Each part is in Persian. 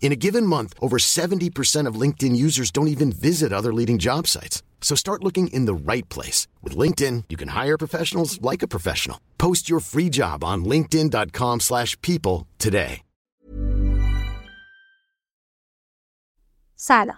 In a given month, over 70% of LinkedIn users don't even visit other leading job sites. So start looking in the right place. With LinkedIn, you can hire professionals like a professional. Post your free job on linkedin.com slash people today. سلام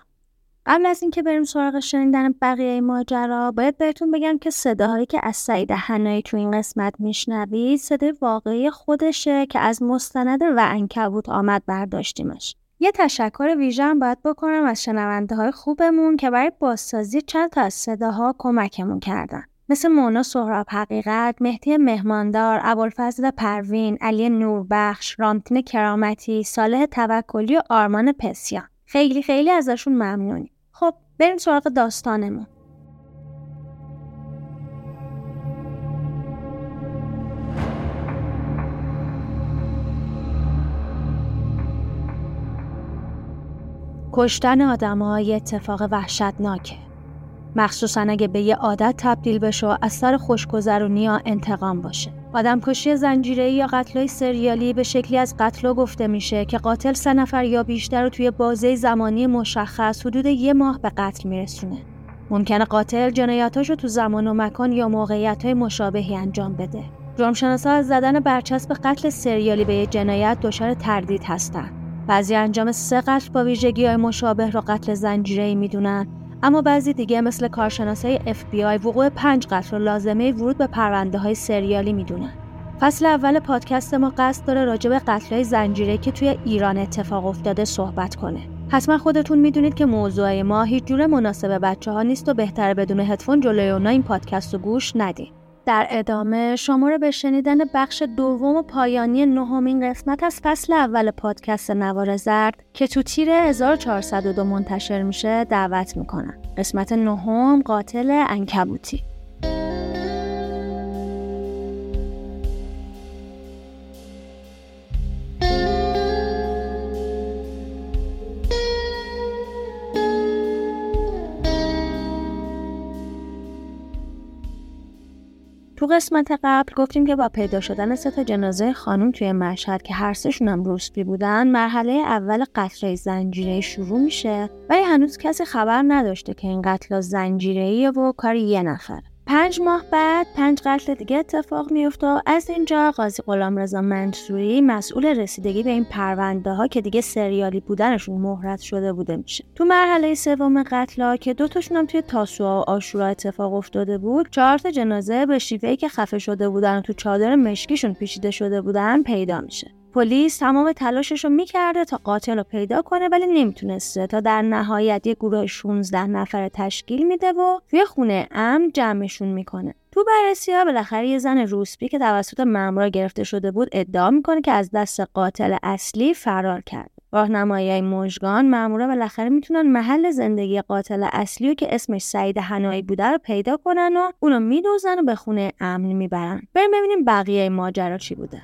قبل از اینکه بریم سراغ شنیدن بقیه ماجرا باید بهتون بگم که صداهایی که از سعید حنایی تو این قسمت میشنوید صدای واقعی خودشه که از مستند و انکبوت آمد برداشتیمش یه تشکر ویژه باید بکنم از شنونده های خوبمون که برای بازسازی چند تا از صداها کمکمون کردن مثل مونا سهراب حقیقت، مهدی مهماندار، ابوالفضل پروین، علی نوربخش، رامتین کرامتی، صالح توکلی و آرمان پسیان. خیلی خیلی ازشون ممنونی. خب بریم سراغ داستانمون. کشتن آدم یه اتفاق وحشتناکه. مخصوصا اگه به یه عادت تبدیل بشه و از سر خوشگذرونی یا انتقام باشه. آدم کشی زنجیره یا قتلای سریالی به شکلی از قتلا گفته میشه که قاتل سه نفر یا بیشتر رو توی بازه زمانی مشخص حدود یه ماه به قتل میرسونه. ممکنه قاتل جنایاتاشو تو زمان و مکان یا موقعیت های مشابهی انجام بده. جرمشناسا از زدن برچسب قتل سریالی به یه جنایت دچار تردید هستن. بعضی انجام سه قتل با ویژگی های مشابه رو قتل زنجیره می‌دونن اما بعضی دیگه مثل کارشناسای FBI وقوع پنج قتل رو لازمه ورود به پرونده های سریالی می‌دونن. فصل اول پادکست ما قصد داره راجع به قتل های زنجیره که توی ایران اتفاق افتاده صحبت کنه. حتما خودتون می‌دونید که موضوع ما هیچ جور مناسب بچه ها نیست و بهتره بدون هدفون جلوی اونا این پادکست رو گوش ندید. در ادامه شما رو به شنیدن بخش دوم و پایانی نهمین قسمت از فصل اول پادکست نوار زرد که تو تیر 1402 منتشر میشه دعوت می‌کنم. قسمت نهم قاتل انکبوتی. تو قسمت قبل گفتیم که با پیدا شدن سه تا جنازه خانم توی مشهد که هر سهشون هم روسپی بودن مرحله اول قتل زنجیره شروع میشه. ولی هنوز کسی خبر نداشته که این قتل زنجیره و کار یه نفر پنج ماه بعد پنج قتل دیگه اتفاق میفته و از اینجا قاضی غلامرضا منصوری مسئول رسیدگی به این پرونده ها که دیگه سریالی بودنشون مهرت شده بوده میشه. تو مرحله سوم قتل ها که دوتاشون هم توی تاسوعا و آشورا اتفاق افتاده بود چهار جنازه به شیوهی که خفه شده بودن و تو چادر مشکیشون پیچیده شده بودن پیدا میشه. پلیس تمام تلاشش رو می‌کرده تا قاتل رو پیدا کنه ولی نمی‌تونسته. تا در نهایت یه گروه 16 نفر تشکیل میده و توی خونه امن جمعشون می‌کنه. تو بررسی ها بالاخره یه زن روسپی که توسط مامورا گرفته شده بود ادعا می‌کنه که از دست قاتل اصلی فرار کرد. راهنمایی مژگان مامورا بالاخره می‌تونن محل زندگی قاتل اصلی رو که اسمش سعید هنایی بوده رو پیدا کنن و اونو میدوزن و به خونه امن می‌برن. بریم ببینیم بقیه ماجرا چی بوده.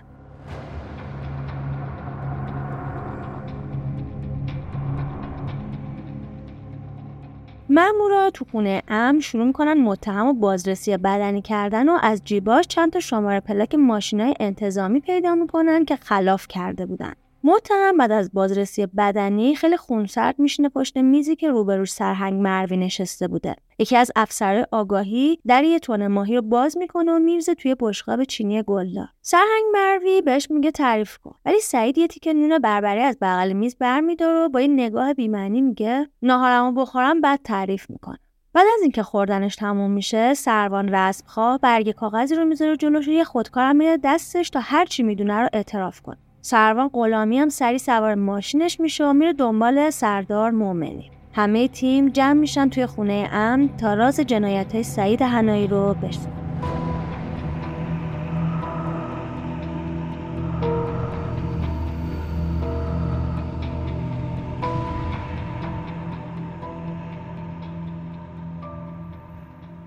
مامورا تو خونه ام شروع می‌کنن متهم و بازرسی بدنی کردن و از جیباش چند تا شماره پلاک ماشینای انتظامی پیدا می‌کنن که خلاف کرده بودن. متهم بعد از بازرسی بدنی خیلی خونسرد میشینه پشت میزی که روبروش سرهنگ مروی نشسته بوده. یکی از افسر آگاهی در یه تون ماهی رو باز می‌کنه و میرزه توی بشقاب چینی گلدار. سرهنگ مروی بهش میگه تعریف کن. ولی سعید یه تیکه نون بربری از بغل میز برمیداره و با یه نگاه بیمعنی میگه ناهارمو بخورم بعد تعریف می‌کنه بعد از اینکه خوردنش تموم میشه سروان رسمخواه برگ کاغذی رو می‌ذاره جلوش یه خودکارم میره دستش تا هر چی می‌دونه رو اعتراف کنه. سروان غلامی هم سری سوار ماشینش میشه و میره دنبال سردار مومنی. همه تیم جمع میشن توی خونه امن تا راز جنایت های سعید هنایی رو بشنن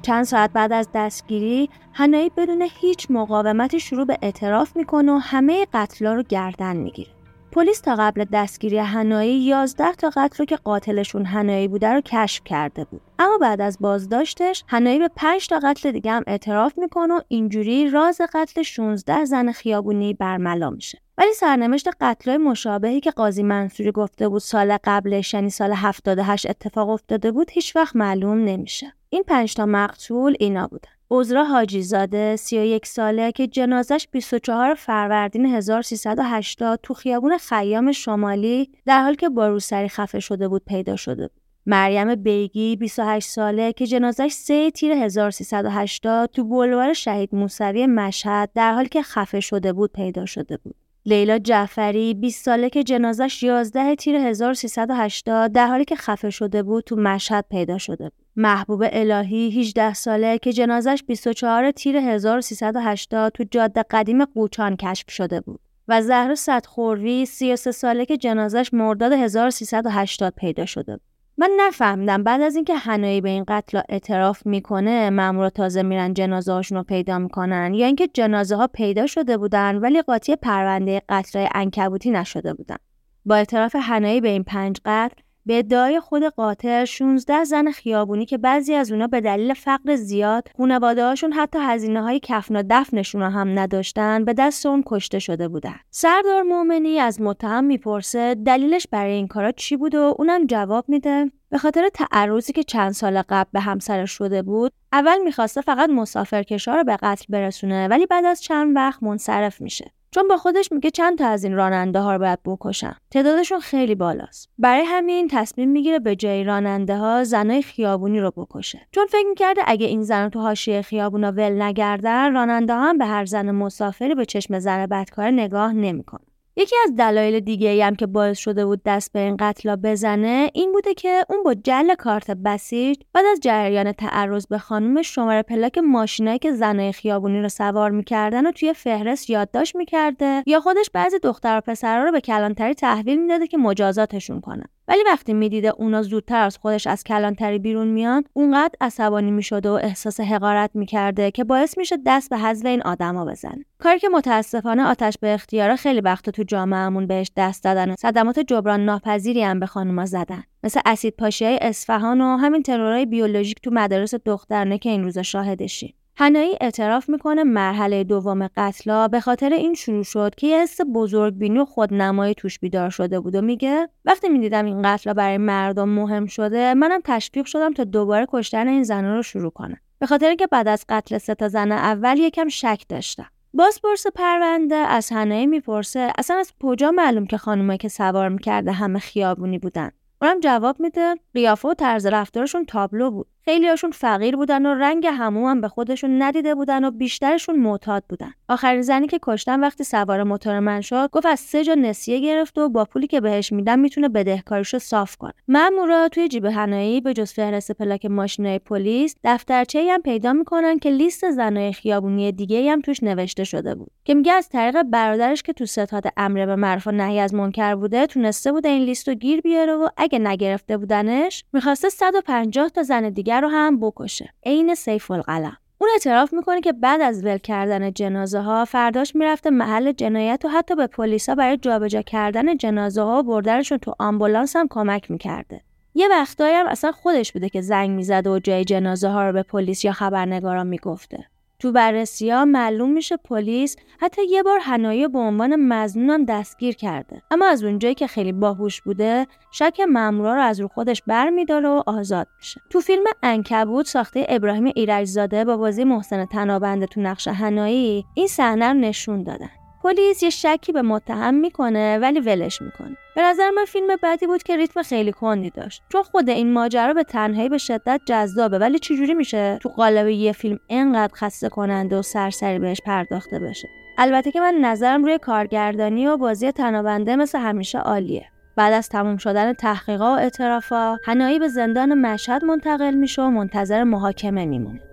چند ساعت بعد از دستگیری هنایی بدون هیچ مقاومتی شروع به اعتراف می‌کنه و همه قتلا رو گردن می‌گیره. پلیس تا قبل دستگیری هنایی 11 تا قتل رو که قاتلشون هنایی بوده رو کشف کرده بود. اما بعد از بازداشتش هنایی به 5 تا قتل دیگه هم اعتراف می‌کنه و اینجوری راز قتل 16 زن خیابونی برملا میشه. ولی سرنوشت قتلای مشابهی که قاضی منصوری گفته بود سال قبلش یعنی سال 78 اتفاق افتاده بود هیچ وقت معلوم نمیشه. این پنج تا مقتول اینا بودن. عذرا حاجی زاده 31 ساله که جنازش 24 فروردین 1380 تو خیابون خیام شمالی در حال که با روسری خفه شده بود پیدا شده بود. مریم بیگی 28 ساله که جنازش 3 تیر 1380 تو بلوار شهید موسوی مشهد در حال که خفه شده بود پیدا شده بود. لیلا جعفری 20 ساله که جنازش 11 تیر 1380 در حالی که خفه شده بود تو مشهد پیدا شده بود. محبوب الهی 18 ساله که جنازش 24 تیر 1380 تو جاده قدیم قوچان کشف شده بود. و زهر صدخوروی 33 ساله که جنازش مرداد 1380 پیدا شده بود. من نفهمیدم بعد از اینکه هنایی به این قتل اعتراف می‌کنه مامورا تازه میرن جنازه هاشون رو پیدا می‌کنن یا اینکه جنازه ها پیدا شده بودن ولی قاطی پرونده قتل انکبوتی نشده بودن با اعتراف هنایی به این پنج قتل به ادعای خود قاتل 16 زن خیابونی که بعضی از اونا به دلیل فقر زیاد خانواده هاشون حتی هزینه های کفن و دفنشون هم نداشتن به دست اون کشته شده بودن. سردار مومنی از متهم می‌پرسه دلیلش برای این کارا چی بود و اونم جواب میده به خاطر تعرضی که چند سال قبل به همسرش شده بود اول می‌خواسته فقط مسافرکشا رو به قتل برسونه ولی بعد از چند وقت منصرف میشه چون با خودش میگه چند تا از این راننده ها رو باید بکشم. تعدادشون خیلی بالاست. برای همین تصمیم می‌گیره به جای راننده ها زنای خیابونی رو بکشه. چون فکر می‌کرده اگه این زن تو حاشیه خیابونا ول نگردن راننده ها هم به هر زن مسافری به چشم زن بدکار نگاه نمیکن یکی از دلایل دیگه هم که باعث شده بود دست به این قتلا بزنه این بوده که اون با جل کارت بسیج بعد از جریان تعرض به خانم شماره پلاک ماشینایی که زنای خیابونی رو سوار می‌کردن و توی فهرست یادداشت می‌کرده یا خودش بعضی دختر و پسرها رو به کلانتری تحویل می‌داده که مجازاتشون کنن ولی وقتی می‌دیده اونا زودتر از خودش از کلانتری بیرون میان اونقدر عصبانی می‌شده و احساس حقارت می‌کرده که باعث میشه دست به حذف این آدما بزنه. کاری که متاسفانه آتش به اختیارا خیلی وقت تو جامعهمون بهش دست دادن و صدمات جبران ناپذیری هم به خانوما زدن. مثل اسید پاشی های اصفهان و همین ترورهای بیولوژیک تو مدارس دخترانه که این روزا شاهدشی. هنایی اعتراف می‌کنه مرحله دوم قتلا به خاطر این شروع شد که یه حس بزرگ بینی و خودنمایی توش بیدار شده بود و میگه وقتی می‌دیدم این قتلا برای مردم مهم شده منم تشویق شدم تا دوباره کشتن این زنان رو شروع کنم. به خاطر که بعد از قتل سه تا زن اول یکم شک داشتم. بازپرس پرونده از هنایی می‌پرسه اصلا از کجا معلوم که خانمایی که سوار می‌کرده همه خیابونی بودن؟ اونم جواب میده قیافه و طرز رفتارشون تابلو بود. خیلیاشون فقیر بودن و رنگ هموم هم به خودشون ندیده بودن و بیشترشون معتاد بودن. آخرین زنی که کشتن وقتی سوار موتور من شد گفت از سه جا نسیه گرفت و با پولی که بهش میدن می‌تونه بدهکاریشو صاف کنه. مامورا توی جیب هنایی به جز فهرست پلاک ماشینای پلیس دفترچه هم پیدا می‌کنن که لیست زنای خیابونی دیگه هم توش نوشته شده بود. که میگه از طریق برادرش که تو ستاد امر به معروف و نهی از منکر بوده تونسته بوده این لیست رو گیر بیاره و اگه نگرفته بودنش می‌خواسته 150 تا زن دیگر رو هم بکشه. عین سیف القلم اون اعتراف می‌کنه که بعد از ول کردن جنازه ها فرداش می‌رفته محل جنایت و حتی به پلیسا برای جابجا کردن جنازه ها و بردنشون تو آمبولانس هم کمک می‌کرده. یه وقتایی هم اصلا خودش بوده که زنگ می‌زده و جای جنازه ها رو به پلیس یا خبرنگاران می‌گفته. تو بررسی ها معلوم میشه پلیس حتی یه بار هنایی به عنوان مزنونم دستگیر کرده. اما از اونجایی که خیلی باهوش بوده شک مامورا رو از رو خودش برمیداره و آزاد میشه. تو فیلم انکبوت ساخته ابراهیم ایرجزاده با بازی محسن تنابنده تو نقش هنایی این صحنه رو نشون دادن. پلیس یه شکی به متهم می‌کنه ولی ولش می‌کنه. به نظر من فیلم بعدی بود که ریتم خیلی کندی داشت. چون خود این ماجرا به تنهایی به شدت جذابه ولی چجوری میشه تو قالب یه فیلم انقدر خسته کننده و سرسری بهش پرداخته بشه؟ البته که من نظرم روی کارگردانی و بازی تنابنده مثل همیشه عالیه. بعد از تموم شدن تحقیقات و اعترافا هنایی به زندان مشهد منتقل میشه و منتظر محاکمه میمونه.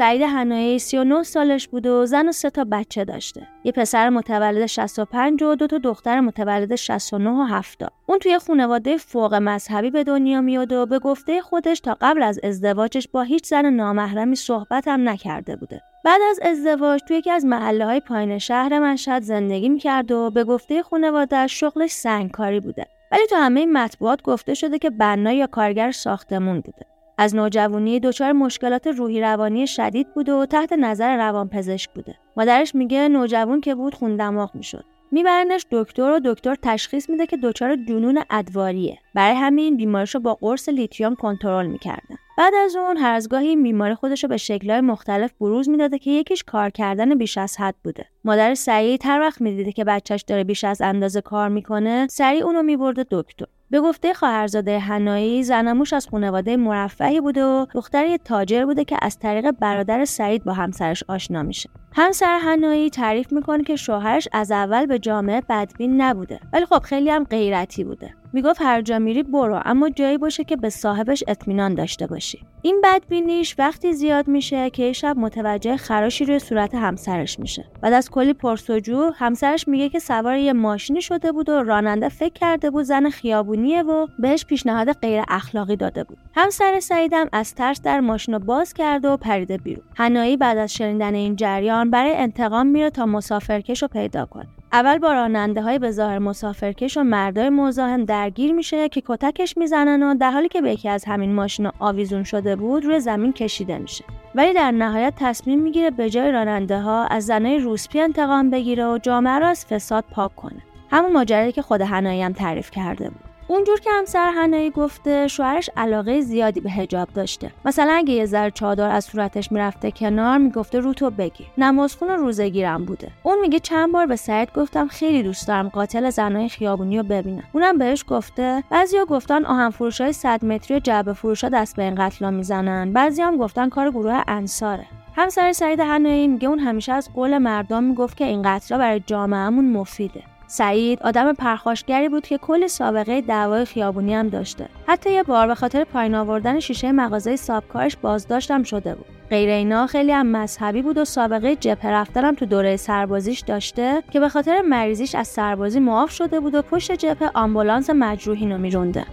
سعید هنایی 39 سالش بود و زن و سه تا بچه داشته. یه پسر متولد 65 و دو تا دختر متولد 69 و 70. اون توی خانواده فوق مذهبی به دنیا میاد و به گفته خودش تا قبل از ازدواجش با هیچ زن نامحرمی صحبت هم نکرده بوده. بعد از ازدواج توی یکی از محله های پایین شهر مشهد زندگی می‌کرد و به گفته خانوادهش شغلش سنگکاری بوده. ولی تو همه مطبوعات گفته شده که بنا یا کارگر ساختمون بوده. از نوجوانی دچار مشکلات روحی روانی شدید بوده و تحت نظر روانپزشک بوده. مادرش میگه نوجوان که بود خون دماغ می‌شد. میبرنش دکتر و دکتر تشخیص میده که دچار جنون ادواریه. برای همین بیمارش رو با قرص لیتیوم کنترل می‌کردن. بعد از اون هر از گاهی بیماری خودش رو به شکلهای مختلف بروز می‌داده که یکیش کار کردن بیش از حد بوده. مادر سعید هر وقت می‌دیده که بچهش داره بیش از اندازه کار می‌کنه، سریع اونو میبرده دکتر. به گفته خواهرزاده هنایی زنموش از خانواده مرفهی بوده و دختر یه تاجر بوده که از طریق برادر سعید با همسرش آشنا میشه. همسر هنایی تعریف می‌کنه که شوهرش از اول به جامعه بدبین نبوده ولی خب خیلی هم غیرتی بوده. می‌گفت هر جا میری برو اما جایی باشه که به صاحبش اطمینان داشته باشی. این بدبینیش وقتی زیاد میشه که یه شب متوجه خراشی روی صورت همسرش میشه. بعد از کلی پرسجو همسرش میگه که سوار یه ماشینی شده بود و راننده فکر کرده بود زن خیابونیه و بهش پیشنهاد غیر اخلاقی داده بود. همسر سعیدم از ترس در ماشین رو باز کرده و پریده بیرون. هنایی بعد از شنیدن این جریان برای انتقام میره تا مسافرکش رو پیدا کنه. اول با راننده های به مسافرکش و مردای مزاحم درگیر میشه که کتکش می‌زنن و در حالی که به یکی از همین ماشینا آویزون شده بود روی زمین کشیده میشه. ولی در نهایت تصمیم می‌گیره به جای راننده ها از زنای روسپی انتقام بگیره و جامعه را از فساد پاک کنه. همون ماجرایی که خود هنایی هم تعریف کرده بود. اونجور که همسر هنایی گفته شوهرش علاقه زیادی به حجاب داشته. مثلا اگه یه ذره چادر از صورتش می‌رفته کنار می‌گفته رو تو بگیر. نمازخون روزگیرم بوده. اون میگه چند بار به سعید گفتم خیلی دوست دارم قاتل زنای خیابونی رو ببینم. اونم بهش گفته بعضیا گفتن آهن فروش های 100 متری و جعبه فروشا دست به این قتلا می‌زنن. بعضی هم گفتن کار گروه انصاره. همسر سعید هنایی میگه اون همیشه از قول مردم می‌گفت که این قتلا برای جامعهمون مفیده. سعید آدم پرخاشگری بود که کل سابقه دعوای خیابونی هم داشته. حتی یه بار به خاطر پایین آوردن شیشه مغازه سابکارش بازداشتم شده بود. غیر اینا خیلی هم مذهبی بود و سابقه جبهه رفتنم تو دوره سربازیش داشته که به خاطر مریضیش از سربازی معاف شده بود و پشت جبهه آمبولانس مجروحین رو میرونده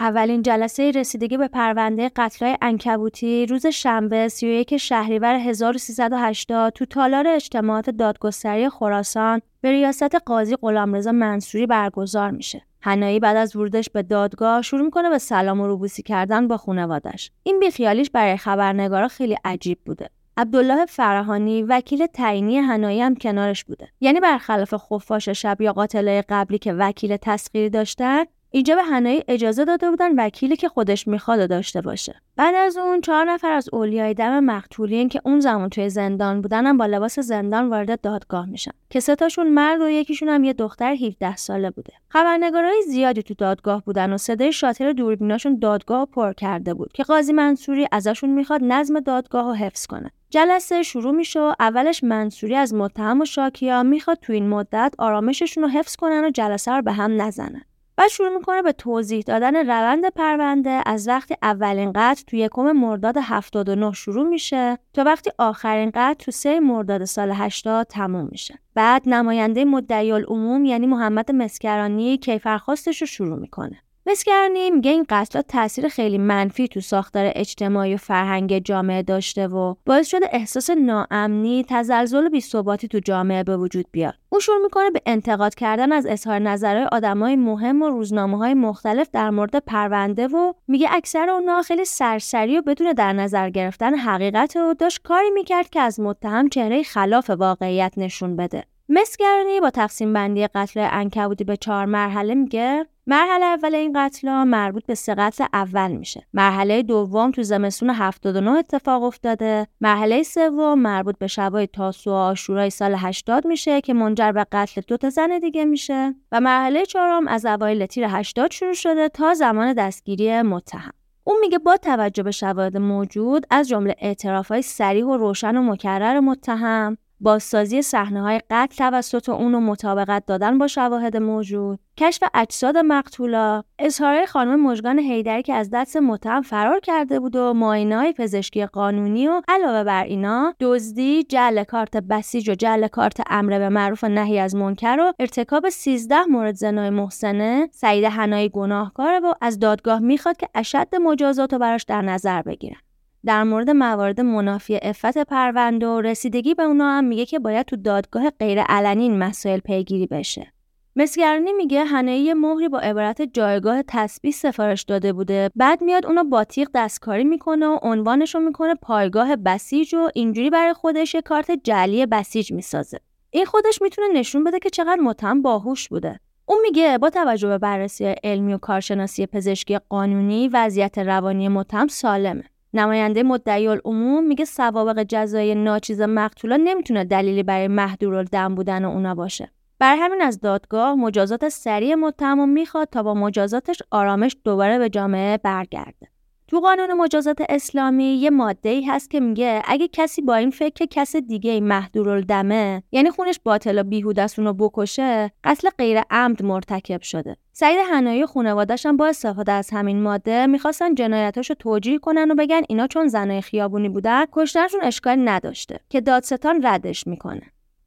اولین جلسه رسیدگی به پرونده قتلای انکبوتی روز شنبه 31 شهریور 1380 تو تالار اجتماعات دادگستری خراسان به ریاست قاضی غلامرضا منصوری برگزار میشه. هنایی بعد از ورودش به دادگاه شروع می‌کنه به سلام و روبوسی کردن با خانوادش. این بیخیالیش برای خبرنگارا خیلی عجیب بوده. عبدالله فرهانی وکیل تعیینی هنایی هم کنارش بوده یعنی برخلاف خفاش شب یا قاتله قبلی که وکیل تسخیری داشتن اینجا به هنایی اجازه داده بودن وکیلی که خودش می‌خواد داشته باشه. بعد از اون چهار نفر از اولیای دم مقتولین که اون زمان توی زندان بودن هم با لباس زندان وارد دادگاه میشن. که سه تاشون مرد و یکیشون هم یه دختر 17 ساله بوده. خبرنگارای زیادی تو دادگاه بودن و صدای شاتر دوربیناشون دادگاه پر کرده بود که قاضی منصوری ازشون می‌خواد نظم دادگاه رو حفظ کنه. جلسه شروع میشه و اولش منصوری از متهم و شاکیا می‌خواد تو این مدت آرامششون رو حفظ کنن و جلسه رو به هم نزنن. بعد شروع می‌کنه به توضیح دادن روند پرونده از وقتی اولین قتل تو یکم مرداد 79 شروع میشه تا وقتی آخرین قتل تو سه مرداد سال 80 تموم میشه. بعد نماینده مدعی العموم یعنی محمد مسکرانی کیفرخواستش رو شروع می‌کنه. مسکرانی میگه این تاثیر خیلی منفی تو ساختار اجتماعی و فرهنگ جامعه داشته و باعث شده احساس ناامنی، تزلزل و بی‌ثباتی تو جامعه به وجود بیاد. او شروع می‌کنه به انتقاد کردن از اظهار نظرهای آدمای مهم و روزنامه های مختلف در مورد پرونده و میگه اکثر اونها خیلی سرسری و بدون در نظر گرفتن حقیقت و داشت کاری می‌کرد که از متهم چهره خلاف واقعیت نشون بده. مسگرانی با تقسیم بندی قتل انکبودی به چهار مرحله میگه مرحله اول این قتل مربوط به سه قتل اول میشه. مرحله دوم تو زمستون 79 اتفاق افتاده. مرحله سوم مربوط به شبای تاسو و آشورای سال 80 میشه که منجر به قتل دو تا زن دیگه میشه و مرحله چهارم از اوایل تیر 80 شروع شده تا زمان دستگیری متهم. اون میگه با توجه به شواهد موجود از جمله اعترافهای سریح و روشن و مکرر متهم بازسازی صحنه های قتل توسط اون و مطابقت دادن با شواهد موجود. کشف اجساد مقتولا. اظهار خانم مژگان هیدری که از دست متهم فرار کرده بود و های پزشکی قانونی و علاوه بر اینا دزدی جعل کارت بسیج و جعل کارت امر به معروف نهی از منکر و ارتکاب 13 مورد زنای محسنه سعید حنایی گناهکاره و از دادگاه می‌خواد که اشد مجازات رو براش در نظر بگیرن. در مورد موارد منافی افت پرونده و رسیدگی به اونا هم میگه که باید تو دادگاه غیر علنی این مسائل پیگیری بشه. مسگرانی میگه هنه یه مهری با عبارت جایگاه تسبیح سفارش داده بوده. بعد میاد اونو با تیغ دستکاری می‌کنه و عنوانش رو می‌کنه پایگاه بسیج و اینجوری برای خودش یه کارت جعلی بسیج می‌سازه. این خودش می‌تونه نشون بده که چقدر متهم باهوش بوده. اون میگه با توجه به بررسی علمی و کارشناسی پزشکی قانونی وضعیت روانی متهم سالمه. نماینده مدعی العموم میگه سوابق جزایی ناچیز مقتولا نمی‌تونه دلیلی برای محدورالدم بودن اونا باشه. بر همین از دادگاه مجازات سریع متهم می‌خواد تا با مجازاتش آرامش دوباره به جامعه برگرده. تو قانون مجازات اسلامی یه ماده ای هست که میگه اگه کسی با این فکر کس دیگه محدورالدمه یعنی خونش باطل و بیهوده رو بکشه قتل غیر عمد مرتکب شده. سعید حنایی خانواده‌اش هم با استفاده از همین ماده می‌خواستن جنایتاشو توجیه کنن و بگن اینا چون زنای خیابونی بودن کشتنشون اشکال نداشته که دادستان ردش می‌کنه.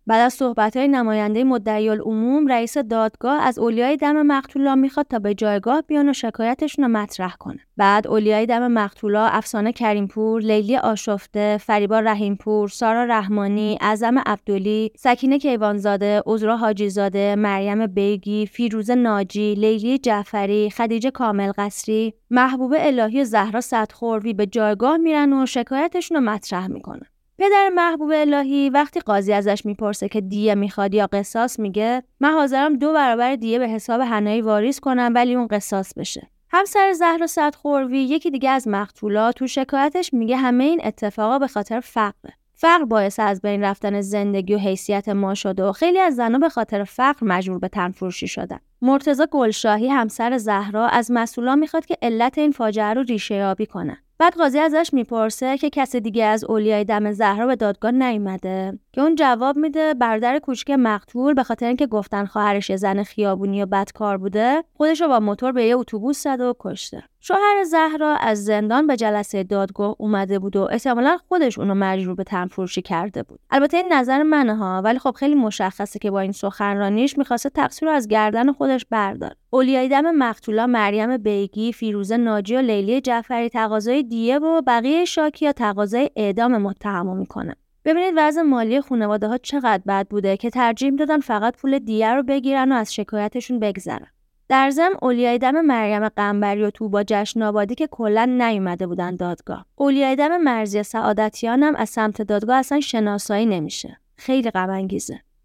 بعد از های نماینده مدعی العموم رئیس دادگاه از اولیای دم مقتولا می‌خواد تا به جایگاه بیان و شکایتشون رو مطرح کنه. بعد اولیای دم مقتولا افسانه کریمپور لیلی آشفته فریبا رحیمپور سارا رحمانی اعظم عبدلی سکینه کیوانزاده عذرا حاجیزاده مریم بیگی فیروز ناجی لیلی جعفری خدیجه کامل قصری محبوب الهی زهرا صدخوروی به جایگاه میرن و شکایتشون رو مطرح می‌کنن. پدر محبوب الهی وقتی قاضی ازش می‌پرسه که دیه می‌خواد یا قصاص میگه من حاضرم دو برابر دیه به حساب هنایی واریز کنم ولی اون قصاص بشه همسر زهر صدخوروی یکی دیگه از مقتولا تو شکایتش میگه همه این اتفاقا به خاطر فقره فقر باعث از بین رفتن زندگی و حیثیت ما شده و خیلی از زنها به خاطر فقر مجبور به تنفروشی شدن. مرتزا گلشاهی همسر زهرا از مسئولان می‌خواد که علت این فاجعه رو ریشه یابی کنن. بعد قاضی ازش می‌پرسه که کسی دیگه از اولیای دم زهرا به دادگاه نیومده. که اون جواب میده برادر کوچک مقتول به خاطر اینکه گفتن خواهرش یه زن خیابونی و بدکار بوده خودش رو با موتور به یه اتوبوس زد و کشته. شوهر زهرا از زندان به جلسه دادگاه اومده بود و احتمالا خودش اونو مجبور به تنفروشی کرده بود. البته این نظر منه ها ولی خب خیلی مشخصه که با این سخنرانیش می‌خواسته تقصیر از گردن خودش بردار اولیای دم مقتولا مریم بیگی فیروزه ناجی و لیلی جعفری تقاضای دیه و بقیه شاکی یا تقاضای اعدام متهم می‌کنن ببینید وضع مالی خانواده ها چقدر بد بوده که ترجیح دادن فقط پول دیه رو بگیرن و از شکایتشون بگذرن. در ضمن اولیای دم مریم قنبری و تو با جشن آبادی که کلا نیومده بودن دادگاه. اولیای دم مرزی سعادتیان هم از سمت دادگاه اصلا شناسایی نمیشه. خیلی غم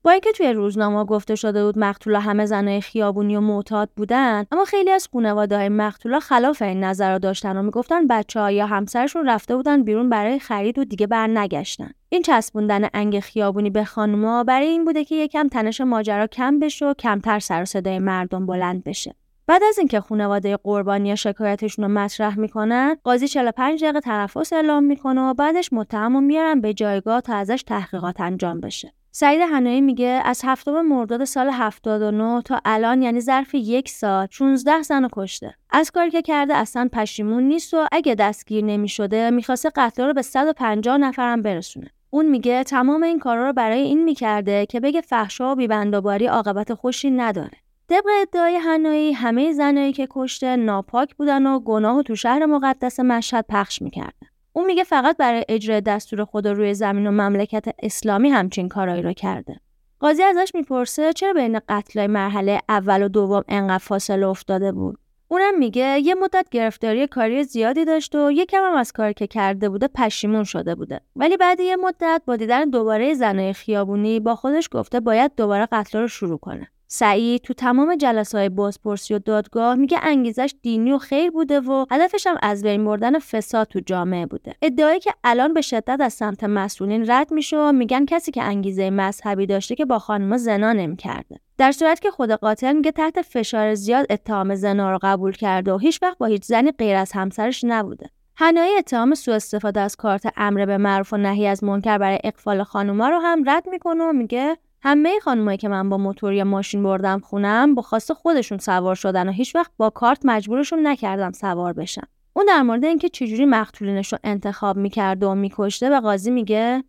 با اینکه توی روزنامه گفته شده بود مقتولا همه زنای خیابونی و معتاد بودن اما خیلی از خانواده های مقتولا خلاف این نظر را داشتن و می‌گفتن بچه ها یا همسرشون رفته بودن بیرون برای خرید و دیگه بر نگشتن این چسبوندن انگ خیابونی به خانوما برای این بوده که یکم تنش ماجرا کم بشه و کمتر سر صدای مردم بلند بشه. بعد از اینکه خانواده قربانی شکایتشون رو مطرح می‌کنن قاضی 45 دقیقه تنفس اعلام می‌کنه و بعدش متهم میارن به جایگاه تا ازش تحقیقات انجام بشه. سعید هنایی میگه از هفتم مرداد سال 79 تا الان یعنی ظرف یک سال 16 زن رو کشته. از کاری که کرده اصلا پشیمون نیست و اگه دستگیر نمی‌شده می‌خواسته قتل رو به 150 نفرم برسونه. اون میگه تمام این کارا رو برای این می‌کرده که بگه فحشا و بیبندوباری عاقبت خوشی نداره. طبق ادعای هنایی همه زنایی که کشته ناپاک بودن و گناه و تو شهر مقدس مشهد پخش می‌کردن. اون میگه فقط برای اجرای دستور خدا روی زمین و مملکت اسلامی همچین کارایی رو کرده. قاضی ازش می‌پرسه چرا بین قتلای مرحله اول و دوم انقدر فاصله افتاده بود. اونم میگه یه مدت گرفتاری کاری زیادی داشت و یکم هم از کاری که کرده بوده پشیمون شده بوده. ولی بعد یه مدت با دیدن دوباره زنای خیابونی با خودش گفته باید دوباره قتل رو شروع کنه. سعید تو تمام جلسه های بازپرسی و دادگاه میگه انگیزش دینی و خیر بوده و هدفش هم از بین بردن فساد تو جامعه بوده. ادعایی که الان به شدت از سمت مسئولین رد میشه و میگن کسی که انگیزه مذهبی داشته که با خانم زنا نمی‌کرده. در صورت که خود قاتل میگه تحت فشار زیاد اتهام زنا رو قبول کرده و هیچ وقت با هیچ زنی غیر از همسرش نبوده. هنایی اتهام سوء استفاده از کارت امر به معروف و نهی از منکر برای اقفال خانوما رو هم رد می‌کنه و میگه همه خانمایی که من با موتور یا ماشین بردم خونم با خواست خودشون سوار شدن و هیچ وقت با کارت مجبورشون نکردم سوار بشن. اون در مورد اینکه چجوری مقتولینش رو انتخاب می‌کرده و میکشته به قاضی میگه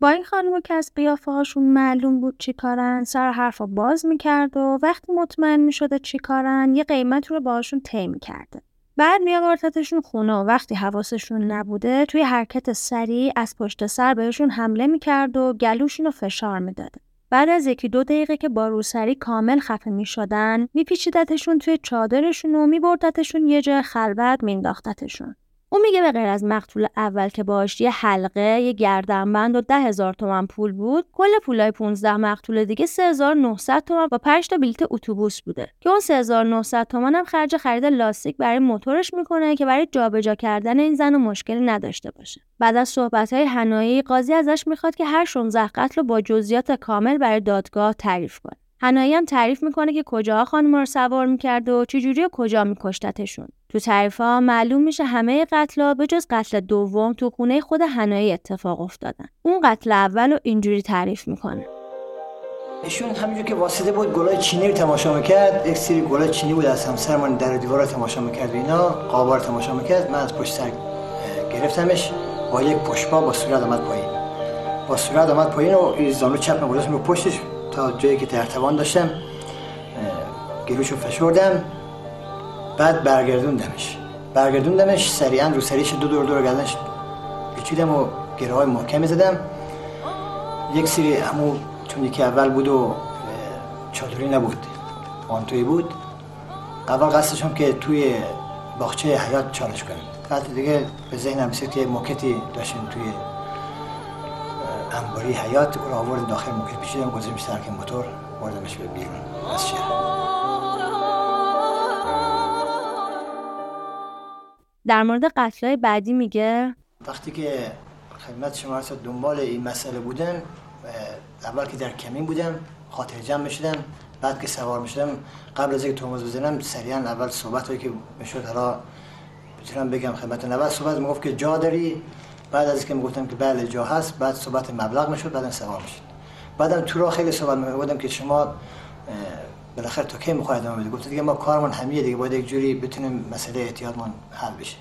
با این خانم که از قیافه هاشون معلوم بود چی کارن سر حرف باز می‌کرد و وقتی مطمئن می‌شده چی کارن یه قیمت رو باشون طی می‌کرده. بعد میآوردتشون خونه و وقتی حواسشون نبوده توی حرکت سریع از پشت سر بهشون حمله می‌کرد و گلوشون رو فشار می‌داده. بعد از یکی دو دقیقه که با روسری کامل خفه می شدن میپیچیدتشون توی چادرشون و میبردتشون یه جای خلوت مینداختتشون اون میگه به غیر از مقتول اول که باش یه حلقه یه گردنبند و ده هزار تومن پول بود کل پولای 15 مقتول دیگه 3900 تومن با 5 تا بلیت اتوبوس بوده. که اون 3900 تومن هم خرج خرید لاستیک برای موتورش می‌کنه که برای جابجا کردن این زن و مشکلی نداشته باشه. بعد از صحبت های هنایی قاضی ازش می‌خواد که هر 16 قتل رو با جزئیات کامل برای دادگاه تعریف کنه. هنایی هم تعریف می‌کنه که کجاها خانم رو سوار می‌کرد و چجوری و کجا میکشتتشون. تو تعریف ها معلوم میشه همه قتل به جز قتل دوم تو خونه خود هنایی اتفاق افتادن. اون قتل اول رو اینجوری تعریف می‌کنه. ایشون همینجور که واسطه بود گلای چینی رو تماشا می‌کرد یک سری گلای چینی بود از همسرمان در دیوار رو تماشا می‌کرد و اینا قابار تماشا می‌کرد. من از پشت سر گرفتمش با یک پشپا با صورت آمد پایین. با صورت آمد پایین و زانو چپ رو پشتش تا جایی که ترتوان داشتم گلوشو فشردم. بعد برگردوندمش. برگردوندمش سریعا رو سریش دو دور دور گردنش پیچیدم و گره های محکمی زدم. یک سری همو چون یکی اول بود و چادری نبود آنتوی بود. اول قصدشم که توی باغچه حیات چالش کنیم بعد دیگه به ذهنم رسید که موکتی داشتیم توی انباری حیات رو آورد داخل موکت پیچیدم گذاشتم سرک موتور بردمش به بیرون. از شهر در مورد قتلای بعدی میگه وقتی که خدمت شما هست دنبال این مسئله بودم اول که در کمین بودم خاطر جمع می‌شدم بعد که سوار می‌شدم قبل از اینکه ترمز بزنم سریعا اول صحبت هایی که می‌شد حالا می‌تونم بگم خدمت اول صحبت می‌گفت که جا داری. بعد از اینکه می‌گفتم که بله جا هست بعد صحبت مبلغ می‌شد بعدم سوار می‌شد. بعدم تو را خیلی صحبت می‌گفتم که شما بالاخره تا کی می‌خواید ادامه بدید گفت دیگه ما کارمون همیه دیگه باید یک جوری بتونیم مسئله احتیاطمون حل بشه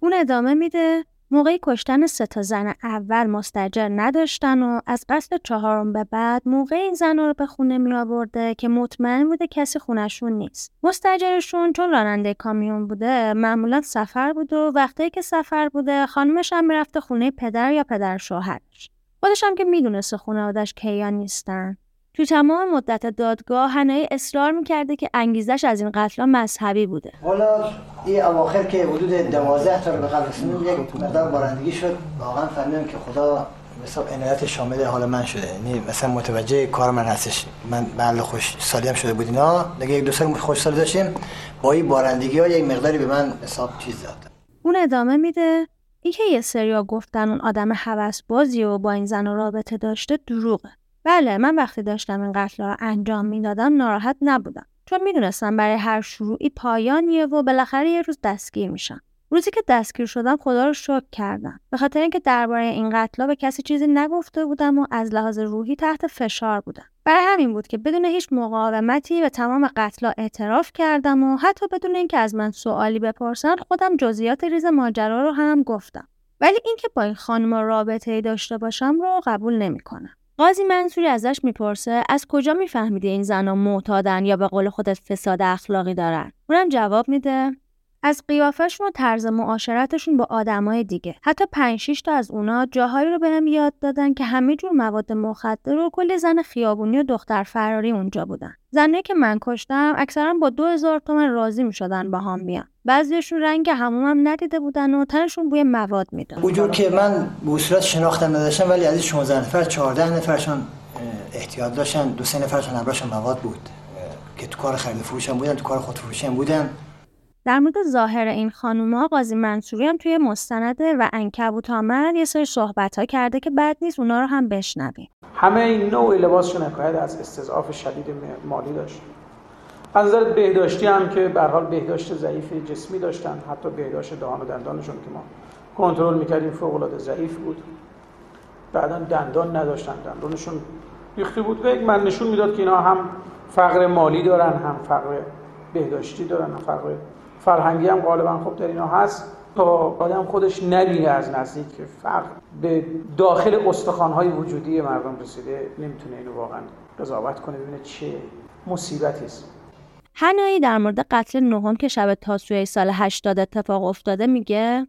اون ادامه میده موقعی کشتن سه تا زن اول مستجر نداشتن و از قصد چهارم به بعد موقع این زن رو به خونه می آورده که مطمئن بوده کسی خونشون نیست. مستجرشون چون راننده کامیون بوده معمولا سفر بوده و وقتی که سفر بوده خانمش هم می‌رفته خونه پدر یا پدر شوهرش. خودش هم که می‌دونسته خانوادش کیان نیستن. تو تمام مدت دادگاه هنایی اصرار می‌کرده که انگیزش از این قتل مذهبی بوده. حالا این اواخر که حدود دوازده تا رو به قبل یک مقدار بارندگی شد. واقعا فهمیدم که خدا مثلا عنایت شامل حال من شده. یعنی مثلا متوجه کار من هستش. من محل خوش سالی هم شده بود اینا. دیگه یک دو سال خوش سال داشتیم. با این بارندگی ها یک مقداری به من حساب چیز داد. اون ادامه میده. اینکه یه سریا گفتن اون آدم حوس بازی و با این زن رابطه داشته دروغه. بله من وقتی داشتم این قتل را انجام می‌دادم ناراحت نبودم. چون می‌دونستم برای هر شروعی پایانیه و بالاخره یه روز دستگیر میشم. روزی که دستگیر شدم خدا رو شکر کردم. به خاطر اینکه درباره این قتلا به کسی چیزی نگفته بودم و از لحاظ روحی تحت فشار بودم. برای همین بود که بدون هیچ مقاومتی به تمام قتلا اعتراف کردم و حتی بدون اینکه از من سوالی بپرسن خودم جزئیات ریز ماجرا رو هم گفتم. ولی اینکه با این خانم رابطه ای داشته باشم رو قبول نمی‌کنم. قاضی منصوری ازش می‌پرسه از کجا میفهمیدی این زنها معتادن یا به قول خودت فساد اخلاقی دارن؟ اونم جواب میده از قیافشون و طرز معاشرتشون با آدمای دیگه. حتی 5 تا از اونا جاهایی رو بهم یاد دادن که همه جور مواد مخدر و کلی زن خیابونی و دختر فراری اونجا بودن. زنه که من کشتم اکثرا با 2000 تومن راضی می‌شدن با هم بیان. بعضیشون رنگ همومم ندیده بودن و تنشون بوی مواد می‌داد. اونجور که من به صورت شناختم نداشتم ولی از 16 نفر 14 نفرشون احتیاط داشتن دو سه نفرشون همراهشون مواد بود. که تو کار خرید فروش هم بودن تو کار خودفروشی هم بودن. در مورد ظاهر این خانوما قاضی منصوری هم توی مستنده و انکبوت آمد یه سری صحبت ها کرده که بد نیست اونا رو هم بشنویم. همه این نوع لباسشون حکایت از استضعاف شدید مالی داشت. از نظر بهداشتی هم که به حال بهداشت ضعیف جسمی داشتن حتی بهداشت دهان و دندانشون که ما کنترل می‌کردیم فوق العاده ضعیف بود. بعدا دندان نداشتن دندانشون ریخته بود. و یک من نشون می‌داد که اینا هم فقر مالی دارن هم فقر بهداشتی دارن هم فقر فرهنگی هم غالبا خب در اینا هست. تا آدم خودش نبینه از نزدیک که فرق به داخل استخوان‌های وجودی مردم رسیده نمی‌تونه اینو واقعا قضاوت کنه ببینه چه مصیبتی است. هنایی در مورد قتل نهم که شب تاسوعه سال 80 اتفاق افتاده میگه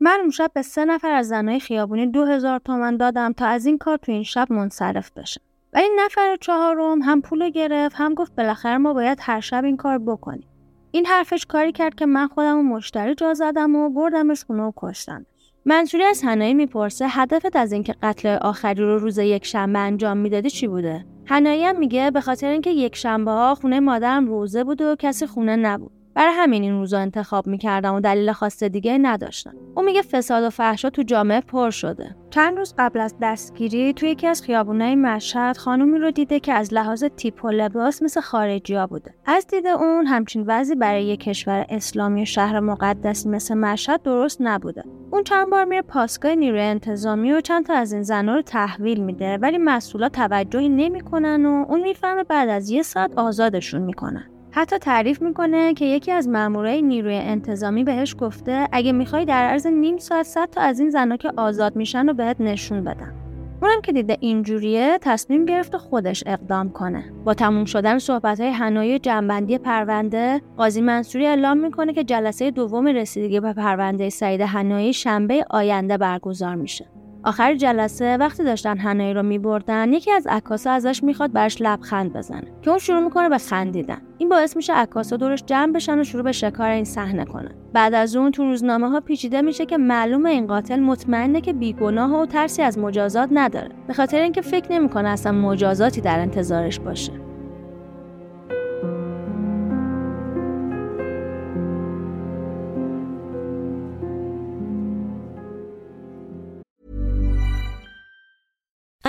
من اون شب به سه نفر از زنهای خیابونی دو هزار تومن دادم تا از این کار تو این شب منصرف بشه. ولی نفر چهارم هم پول گرفت هم گفت بالاخره ما باید هر شب این کار بکنیم. این حرفش کاری کرد که من خودم و مشتری جا زدم و بردمش خونه و کشتم. منصوری از هنایی می‌پرسه هدفت از اینکه قتل آخری رو روز یک شنبه انجام می‌دادی چی بوده؟ هنایی هم میگه به خاطر اینکه یک شنبه ها خونه مادرم روزه بود و کسی خونه نبود. برای همین این روزا انتخاب می‌کردم و دلیل خاص دیگه نداشتم. او میگه فساد و فحشا تو جامعه پر شده. چند روز قبل از دستگیری توی یکی از خیابونای مشهد خانومی رو دیده که از لحاظ تیپ و لباس مثل خارجیا بوده. از دید اون همچین وضعی برای یک کشور اسلامی و شهر مقدسی مثل مشهد درست نبوده. اون چند بار میره پاسگاه نیروی انتظامی و چند تا از این زنها رو تحویل میده ولی مسئولا توجهی نمی‌کنن و اون می‌فهمه بعد از یه ساعت آزادشون می‌کنن. حتی تعریف می‌کنه که یکی از مامورای نیروی انتظامی بهش گفته اگه می‌خوای در عرض نیم ساعت صد تا از این زنها که آزاد میشن رو بهت نشون بدم. اونم که دیده اینجوریه تصمیم گرفت خودش اقدام کنه. با تموم شدن صحبت های هنایی جنبندی پرونده قاضی منصوری اعلام می‌کنه که جلسه دوم رسیدگی به پرونده سعید هنایی شنبه آینده برگزار میشه. آخر جلسه وقتی داشتن هنایی رو میبردن یکی از عکاسا ازش می‌خواد برش لبخند بزنه که اون شروع می‌کنه به خندیدن. این باعث میشه عکاسا دورش جمع بشن و شروع به شکار این صحنه کنن. بعد از اون تو روزنامه ها پیچیده میشه که معلومه این قاتل مطمئنه که بیگناه و ترسی از مجازات نداره. به خاطر اینکه فکر نمی‌کنه اصلا مجازاتی در انتظارش باشه.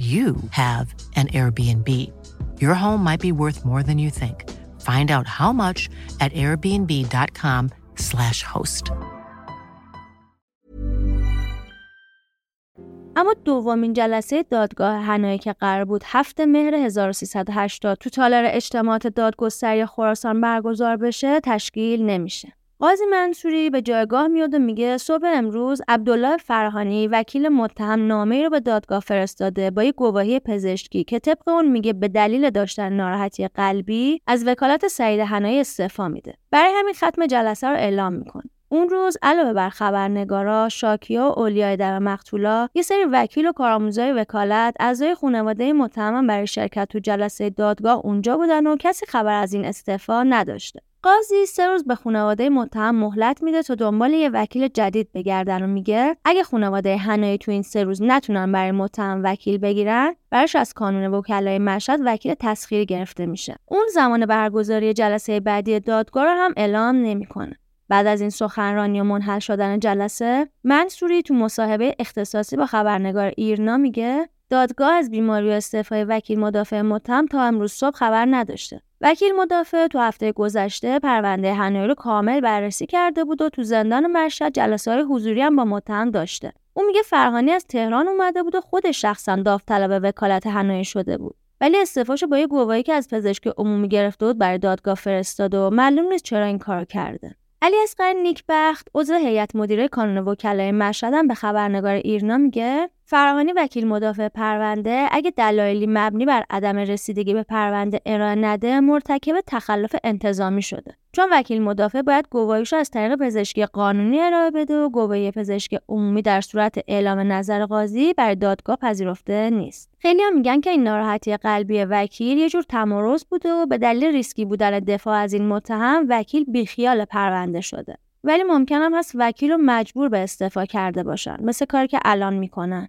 you have an Airbnb. Your home might be worth more than you think. Find out how much at airbnb.com/slash host. اما دومین جلسه دادگاه هنایی که قرار بود هفت مهر 1380 تو تالار اجتماعات دادگستری خراسان برگزار بشه تشکیل نمیشه. قاضی منصوری به جایگاه میاد و میگه صبح امروز عبدالله فرهانی وکیل متهم نامه رو به دادگاه فرستاده با یک گواهی پزشکی که طبق اون میگه به دلیل داشتن ناراحتی قلبی از وکالت سعید حنایی استعفا میده برای همین ختم جلسه رو اعلام می‌کنه اون روز علاوه بر خبرنگارا، شاکیا و اولیای در مقتولا، یه سری وکیل و کارآموزای وکالت، اعضای خانواده متهم برای شرکت تو جلسه دادگاه اونجا بودن و کسی خبر از این استعفا نداشته. قاضی سه روز به خانواده متهم مهلت میده تا دنبال یه وکیل جدید بگردن و میگه. اگه خانواده هنایی تو این سه روز نتونن برای متهم وکیل بگیرن براش از کانون وکلای مشهد وکیل تسخیری گرفته میشه. اون زمان برگزاری جلسه بعدی دادگاه رو هم اعلام نمی‌کنه. بعد از این سخنرانی و منحل شدن جلسه منصوری تو مصاحبه اختصاصی با خبرنگار ایرنا میگه دادگاه از بیماری و استعفای وکیل مدافع متهم تا امروز صبح خبر نداشته. وکیل مدافع تو هفته گذشته پرونده هنایی رو کامل بررسی کرده بود و تو زندان مشهد جلسه های حضوری هم با متهم داشته. اون میگه فرهانی از تهران اومده بود و خودش شخصا داوطلب وکالت هنایی شده بود. ولی استعفاشو با یه گواهی که از پزشک عمومی گرفته بود برای دادگاه فرستاد و معلوم نیست چرا این کار کرده. علی اصغر نیکبخت عضو هیئت مدیره کانون وکلای مشهد به خبرنگار ایرنا میگه فراهانی وکیل مدافع پرونده اگه دلایلی مبنی بر عدم رسیدگی به پرونده ارائه نده مرتکب تخلف انتظامی شده. چون وکیل مدافع باید گواهیش از طریق پزشکی قانونی ارائه بده و گواهی پزشکی عمومی در صورت اعلام نظر قاضی بر دادگاه پذیرفته نیست. خیلی هم میگن که این ناراحتی قلبی وکیل یه جور تمارز بوده و به دلیل ریسکی بودن دفاع از این متهم وکیل بیخیال پرونده شده. ولی ممکنم هست وکیل رو مجبور به استعفا کرده باشن مثل کاری که الان می‌کنن.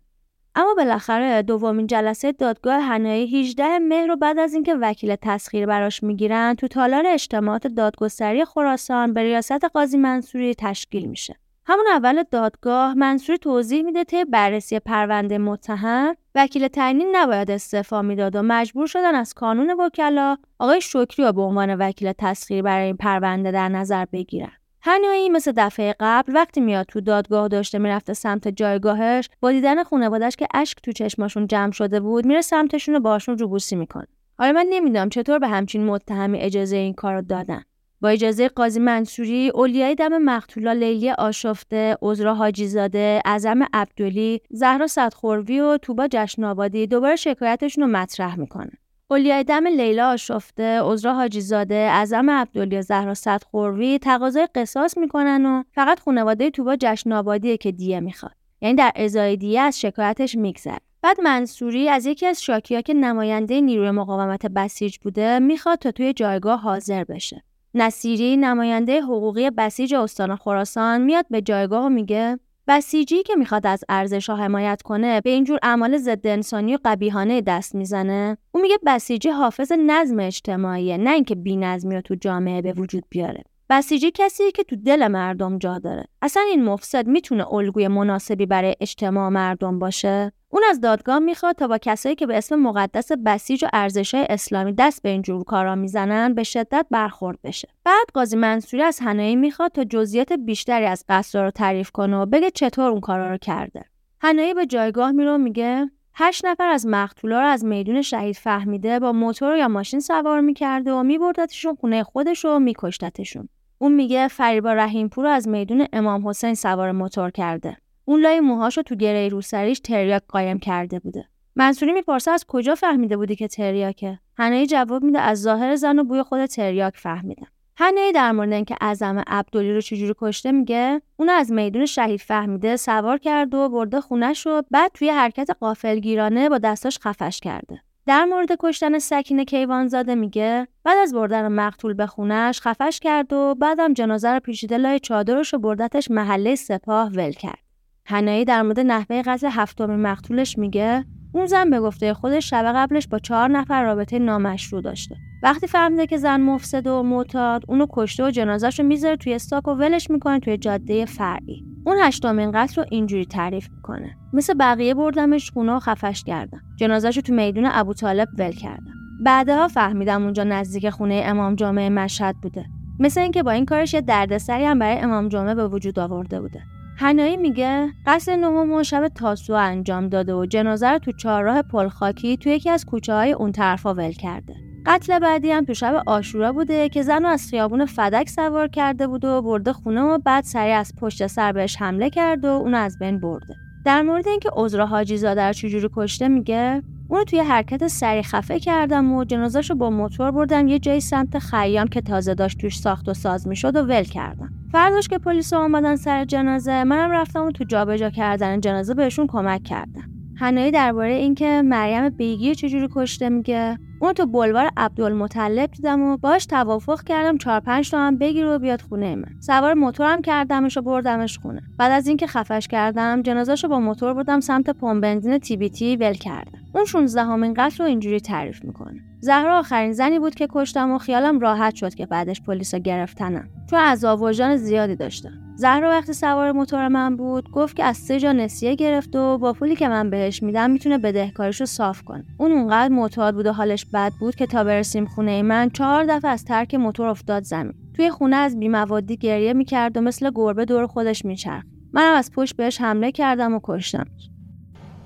اما بالاخره دومین جلسه دادگاه هنایی 18 مهر رو بعد از اینکه وکیل تسخیر براش می‌گیرن تو تالار اجتماعات دادگستری خراسان به ریاست قاضی منصوری تشکیل میشه. همون اول دادگاه منصوری توضیح میده طی بررسی پرونده متهم وکیل تعیین نباید استعفا می‌داد و مجبور شدن از کانون وکلا آقای شکری رو به عنوان وکیل تسخیر برای این پرونده در نظر بگیرن. هنایی مثل دفعه قبل وقتی میاد تو دادگاه داشته می‌رفته سمت جایگاهش با دیدن خانوادش که اشک تو چشماشون جمع شده بود میره سمتشون و باشون روبوسی می‌کنه. حالا من نمی‌دونم چطور به همچین متهمی اجازه این کار رو دادن. با اجازه قاضی منصوری اولیای دم مقتولا لیلی آشفته عذرا حاجیزاده اعظم عبدلی زهرا صدخوروی و توبا جشن دوباره شکایتشون رو مطرح می‌کنه. اولیای دم لیلا آشفته، عذرا حاجیزاده، اعظم عبدالیا زهرا صدخوروی تقاضای قصاص می‌کنن و فقط خانواده توبا جشن آبادیه که دیه می‌خواد. یعنی در ازای دیه از شکایتش میگذره. بعد منصوری از یکی از شاکیا که نماینده نیروی مقاومت بسیج بوده می‌خواد تا توی جایگاه حاضر بشه. نصیری نماینده حقوقی بسیج استان خراسان میاد به جایگاه و میگه بسیجی که می‌خواد از ارزش ها حمایت کنه به اینجور اعمال ضد انسانی و قبیهانه دست می‌زنه. اون میگه بسیجی حافظ نظم اجتماعیه نه اینکه نظمی رو تو جامعه به وجود بیاره. بسیجی کسی که تو دل مردم جا داره. اصلا این مفسد می‌تونه الگوی مناسبی برای اجتماع مردم باشه. اون از دادگاه می‌خواد تا با کسایی که به اسم مقدس بسیج و ارزشهای اسلامی دست به این جور کارا می‌زنن به شدت برخورد بشه. بعد قاضی منصوری از هنایی می‌خواد تا جزئیات بیشتری از قصر رو تعریف کنه و بگه چطور اون کارا رو کرده. هنایی به جایگاه میره میگه هشت نفر از مقتولا رو از میدون شهید فهمیده با موتور یا ماشین سوار می‌کرده و میبردتشون خونه خودش و میکشتتشون. اون میگه فریبا رحیمپور رو از میدون امام حسین سوار موتور کرده. اون لای موهاشو تو گره روسریش تریاک قایم کرده بوده. منصوری می‌پرسه از کجا فهمیده بودی که تریاکه؟ هنایی جواب میده از ظاهر زن و بوی خود تریاک فهمیدم هنایی در مورد اینکه اعظم عبدلی رو چجوری کشته میگه اون از میدون شهید فهمیده سوار کرد و برده خونش رو بعد توی حرکت قافلگیرانه با دستاش خفش کرده. در مورد کشتن سکین کیوانزاده میگه بعد از بردن مقتول به خونش خفش کرد و بعدم جنازه رو پیچیده لای چادرش و بردتش محله سپاه ول کرد. هنایی در مورد نحوه قتل هفتمین مقتولش میگه اون زن به گفته خودش شب قبلش با چهار نفر رابطه نامشروع داشته. وقتی فهمیده که زن مفسد و معتاد اونو کشته و جنازش رو می‌ذاره توی استاک و ولش می‌کنه توی جاده فرعی. اون هشتمین قتل رو اینجوری تعریف می‌کنه. مثل بقیه بردمش خونه و خفش کردم جنازش رو تو میدون ابو طالب ول کردم بعدها فهمیدم اونجا نزدیک خونه امام جامعه مشهد بوده. مثل اینکه با این کارش یه دردسری هم برای امام جامعه به وجود آورده بوده. هنایی میگه قصد نهم شب تاسو انجام داده و جنازه رو تو چهارراه پلخاکی تو یکی از کوچه های اون طرفا ول کرده. قتل بعدی هم تو شب آشورا بوده که زن از خیابون فدک سوار کرده بود و برده خونه و بعد سریع از پشت سر بهش حمله کرد و اونو از بین برده. در مورد اینکه عذرا حاجی زاده رو چجوری کشته میگه اونو توی حرکت سری خفه کردم و جنازش رو با موتور بردم یه جایی سمت خیام که تازه داشت توش ساخت و ساز می‌شد و ول کردم. فرداش که پلیس آمدن سر جنازه منم رفتم و تو جابجا کردن جنازه بهشون کمک کردم. هنایی درباره اینکه مریم بیگی چجوری کشته میگه؟ اون تو بلوار عبدالمطلب دیدم و باش توافق کردم چهار پنج تا هم بگیر و بیاد خونه من. سوار موتورم کردمش و بردمش خونه. بعد از اینکه خفش کردم جنازهشو با موتور بردم سمت پمپ بنزین تی بی تی ول کردم. اون 16 همین قتل رو اینجوری تعریف می‌کنه. زهرا آخرین زنی بود که کشتم و خیالم راحت شد که بعدش پلیسا گرفتنم. چون عذاب وجدان زیادی داشتم. زهرا وقتی سوار موتور من بود گفت که از سه جا نسیه گرفت و با پولی که من بهش میدم می‌تونه بدهکاریشو صاف کنه. اون اونقدر معتاد بود و حالش بد بود که تا برسیم خونه من چهار دفعه از ترک موتور افتاد زمین. توی خونه از بیموادی گریه می‌کرد و مثل گربه دور خودش میچرخ. منم از پشت بهش حمله کردم و کشتم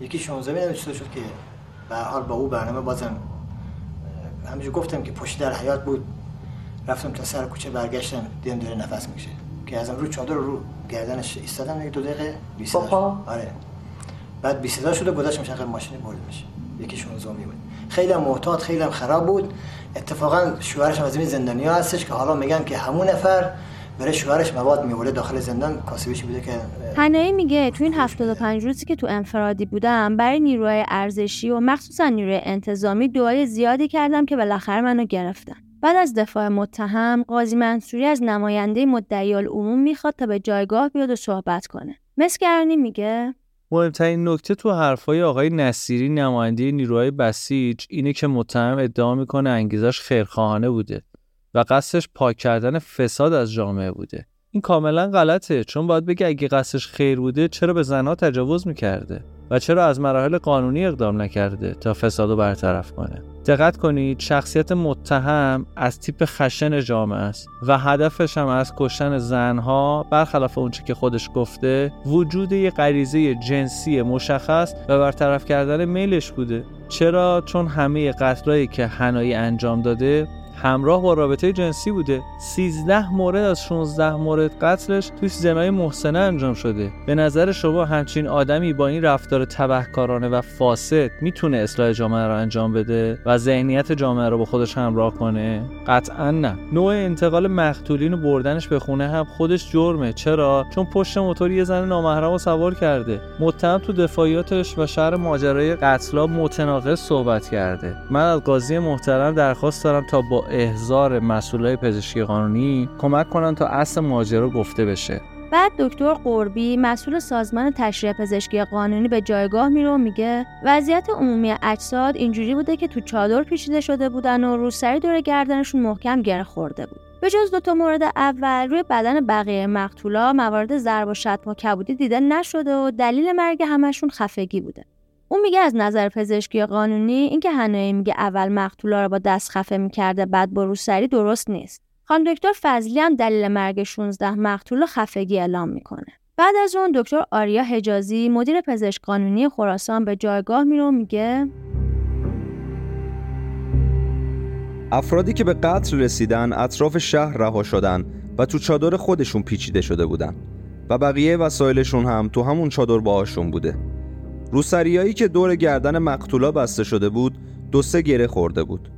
یکی 16 می‌دونم چطور شد که به حال با او برنامه بازم همینجور گفتم که پشت در حیات بود. رفتم تا سر کوچه برگشتم دیدم داره نفس میشه که ازم رو چادر رو گردنش ایستادم یک دو دقیقه بی صدا آره. بعد بی صدا شده گذاشتم شقه ماشین بردمش یکی زومی بود خیلی هم محتاط خیلی هم خراب بود. اتفاقا شوهرش از این زندانیا هستش که حالا میگن که همون نفر برای شوهرش مواد میوره داخل زندان کاسبیش بوده که هنایی میگه تو این 75 روزی که تو انفرادی بودم برای نیروهای ارزشی و مخصوصا نیروی انتظامی دعای زیادی کردم که بالاخره منو گرفتن. بعد از دفاع متهم قاضی منصوری از نماینده مدعی العموم می‌خواد تا به جایگاه بیاد و صحبت کنه. مسکرانی میگه مهمترین نکته تو حرفای آقای نصیری نماینده نیروهای بسیج اینه که متهم ادعا می‌کنه انگیزش خیرخواهانه بوده. و قصدش پاک کردن فساد از جامعه بوده. این کاملا غلطه چون باید بگه اگه قصدش خیر بوده چرا به زنها تجاوز می‌کرده؟ و چرا از مراحل قانونی اقدام نکرده تا فساد رو برطرف کنه؟ دقت کنید شخصیت متهم از تیپ خشن جامعه است و هدفش هم از کشتن زنها برخلاف اونچه که خودش گفته وجود یه غریزه جنسی مشخص و برطرف کردن میلش بوده. چرا؟ چون همه قتلایی که هنایی انجام داده همراه با رابطه جنسی بوده. 13 مورد از 16 مورد قتلش توی زنای محسنه انجام شده. به نظر شما همچین آدمی با این رفتار تبهکارانه و فاسد می‌تونه اصلاح جامعه رو انجام بده و ذهنیت جامعه رو با خودش همراه کنه؟ قطعا نه. نوع انتقال مقتولین و بردنش به خونه هم خودش جرمه. چرا؟ چون پشت موتور یه زن نامحرم رو سوار کرده. متهم تو دفاعیاتش و شهر ماجرای قتلا متناقض صحبت کرده. من از قاضی محترم درخواست دارم تا با احضار مسئولای پزشکی قانونی کمک کنن تا اصل ماجرا گفته بشه. بعد دکتر قربی مسئول سازمان تشریح پزشکی قانونی به جایگاه میره و میگه وضعیت عمومی اجساد اینجوری بوده که تو چادر پیچیده شده بودن و روسری دور گردنشون محکم گره خورده بود. به جز دوتا مورد اول روی بدن بقیه مقتولا موارد ضرب و شتم و کبودی دیده نشده و دلیل مرگ همشون خفگی بوده. اون میگه از نظر پزشکی قانونی اینکه هنایی میگه اول مقتولا رو با دست خفه می‌کرده بعد با روسری درست نیست. خانم دکتر فضلی هم دلیل مرگ 16 مقتول خفگی اعلام می‌کنه. بعد از اون دکتر آریا حجازی مدیر پزشک قانونی خراسان به جایگاه میره و میگه افرادی که به قتل رسیدن اطراف شهر رها شدن و تو چادر خودشون پیچیده شده بودن و بقیه وسایلشون هم تو همون چادر باهاشون بوده. روسریایی که دور گردن مقتولا بسته شده بود دو سه گره خورده بود.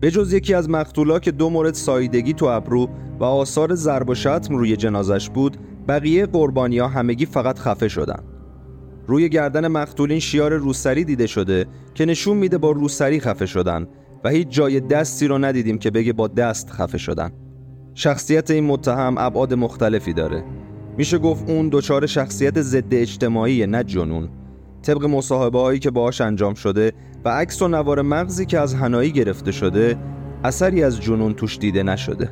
به جز یکی از مقتولا که دو مورد سایدگی تو ابرو و آثار ضرب و شتم روی جنازش بود بقیه قربانیا همگی فقط خفه شدن. روی گردن مقتولین شیار روسری دیده شده که نشون میده با روسری خفه شدن و هیچ جای دستی رو ندیدیم که بگه با دست خفه شدن. شخصیت این متهم ابعاد مختلفی داره. میشه گفت اون دچار شخصیت ضد اجتماعی نه جنون. طبق مصاحبه هایی که باهاش انجام شده و عکس و نوار مغزی که از هنایی گرفته شده اثری از جنون توش دیده نشده.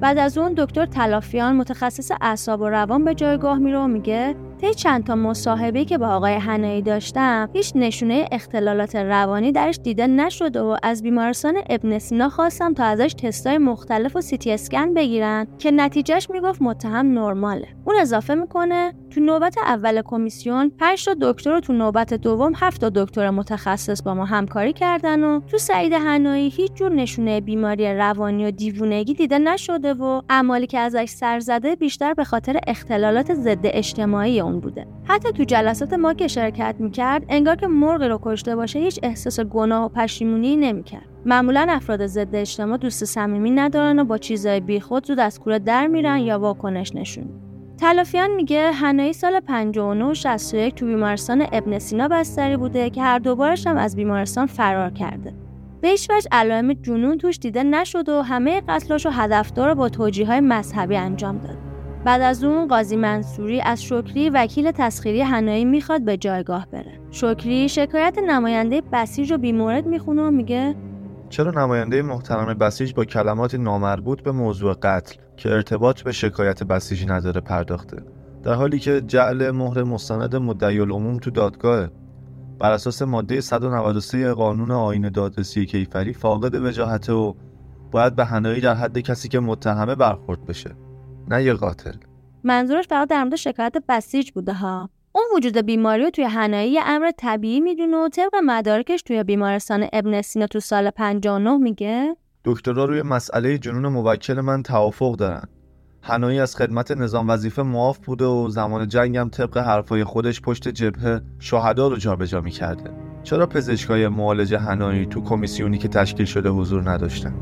بعد از اون دکتر تلافیان متخصص اعصاب و روان به جایگاه میره و میگه طی چند تا مصاحبه که با آقای حنایی داشتم هیچ نشونه اختلالات روانی درش دیده نشده و از بیمارستان ابن سینا خواستم تا ازش تستای مختلف و سیتی اسکن بگیرن که نتیجهش می‌گفت متهم نرماله. اون اضافه می‌کنه تو نوبت اول کمیسیون 5 تا دکتر و تو نوبت دوم 7 تا دکتر متخصص با ما همکاری کردن و تو سعید حنایی هیچ جور نشونه بیماری روانی و دیوونگی دیده نشده و اعمالی که ازش سر زده بیشتر به خاطر اختلالات ضد اجتماعی اون بوده حتی تو جلسات ما که شرکت می‌کرد انگار که مرغی رو کشته باشه هیچ احساس گناه و پشیمونی نمی‌کرد معمولا افراد ضد اجتماع دوست صمیمی ندارن و با چیزای بیخود زود از کوره در میرن یا واکنش نشون تلافیان میگه هنایی سال 59 و 61 تو بیمارستان ابن سینا بستری بوده که هر دوبارش هم از بیمارستان فرار کرده. به هیچ وجه علائم جنون توش دیده نشد و همه قتلاش و هدفدار با توجیه های مذهبی انجام داد. بعد از اون قاضی منصوری از شکری وکیل تسخیری هنایی می‌خواد به جایگاه بره. شکری شکایت نماینده بسیج رو بیمورد می‌خونه و میگه چرا نماینده محترم بسیج با کلمات نامربوط به موضوع قتل که ارتباط به شکایت بسیج نداره پرداخته؟ در حالی که جعل مهر مستند مدعی العموم تو دادگاه. بر اساس ماده 193 قانون آین دادرسی کیفری فاقد وجاهته و باید به هنایی در حد کسی که متهمه برخورد بشه. نه یه قاتل. منظورش فقط در مورد شکایت بسیج بوده ها. اون وجود بیماری رو توی هنایی امر طبیعی می‌دونه و طبق مدارکش توی بیمارستان ابن سینا تو سال 59 میگه؟ دکترها روی مسئله جنون موکل من توافق دارن. هنایی از خدمت نظام وظیفه معاف بوده و زمان جنگم طبق حرفای خودش پشت جبهه شهدا رو جابجا می‌کرده. چرا پزشکای معالج هنایی تو کمیسیونی که تشکیل شده حضور نداشتن؟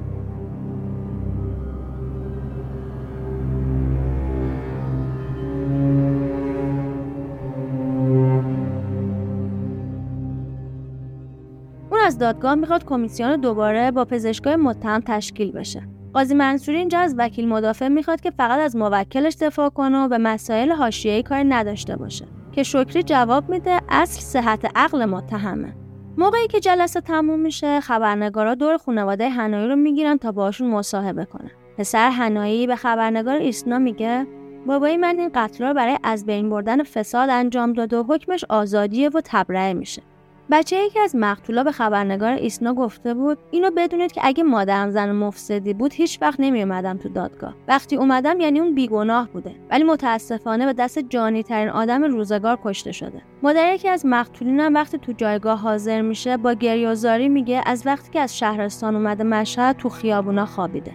از دادگاه می‌خواد کمیسیون دوباره با پزشکای متهم تشکیل بشه. قاضی منصوری اینجا از وکیل مدافع می‌خواد که فقط از موکلش دفاع کنه و به مسائل حاشیه‌ای کاری نداشته باشه. که شکری جواب میده اصل صحت عقل متهمه. موقعی که جلسه تموم میشه خبرنگارا دور خانواده هنایی رو می‌گیرن تا باشون مصاحبه کنن. پسر هنایی به خبرنگار ایسنا میگه بابایی من این قتل رو برای از بین بردن فساد انجام داده و حکمش آزادیه و تبرئه میشه. بچه یکی از مقتولا به خبرنگار ایسنا گفته بود اینو بدونید که اگه مادرم زن مفسدی بود هیچ وقت نمی اومدم تو دادگاه. وقتی اومدم یعنی اون بیگناه بوده. ولی متاسفانه به دست جانی ترین آدم روزگار کشته شده. مادر یکی از مقتولینم وقتی تو جایگاه حاضر میشه با گریوزاری میگه از وقتی که از شهرستان اومده مشهد تو خیابونا خوابیده.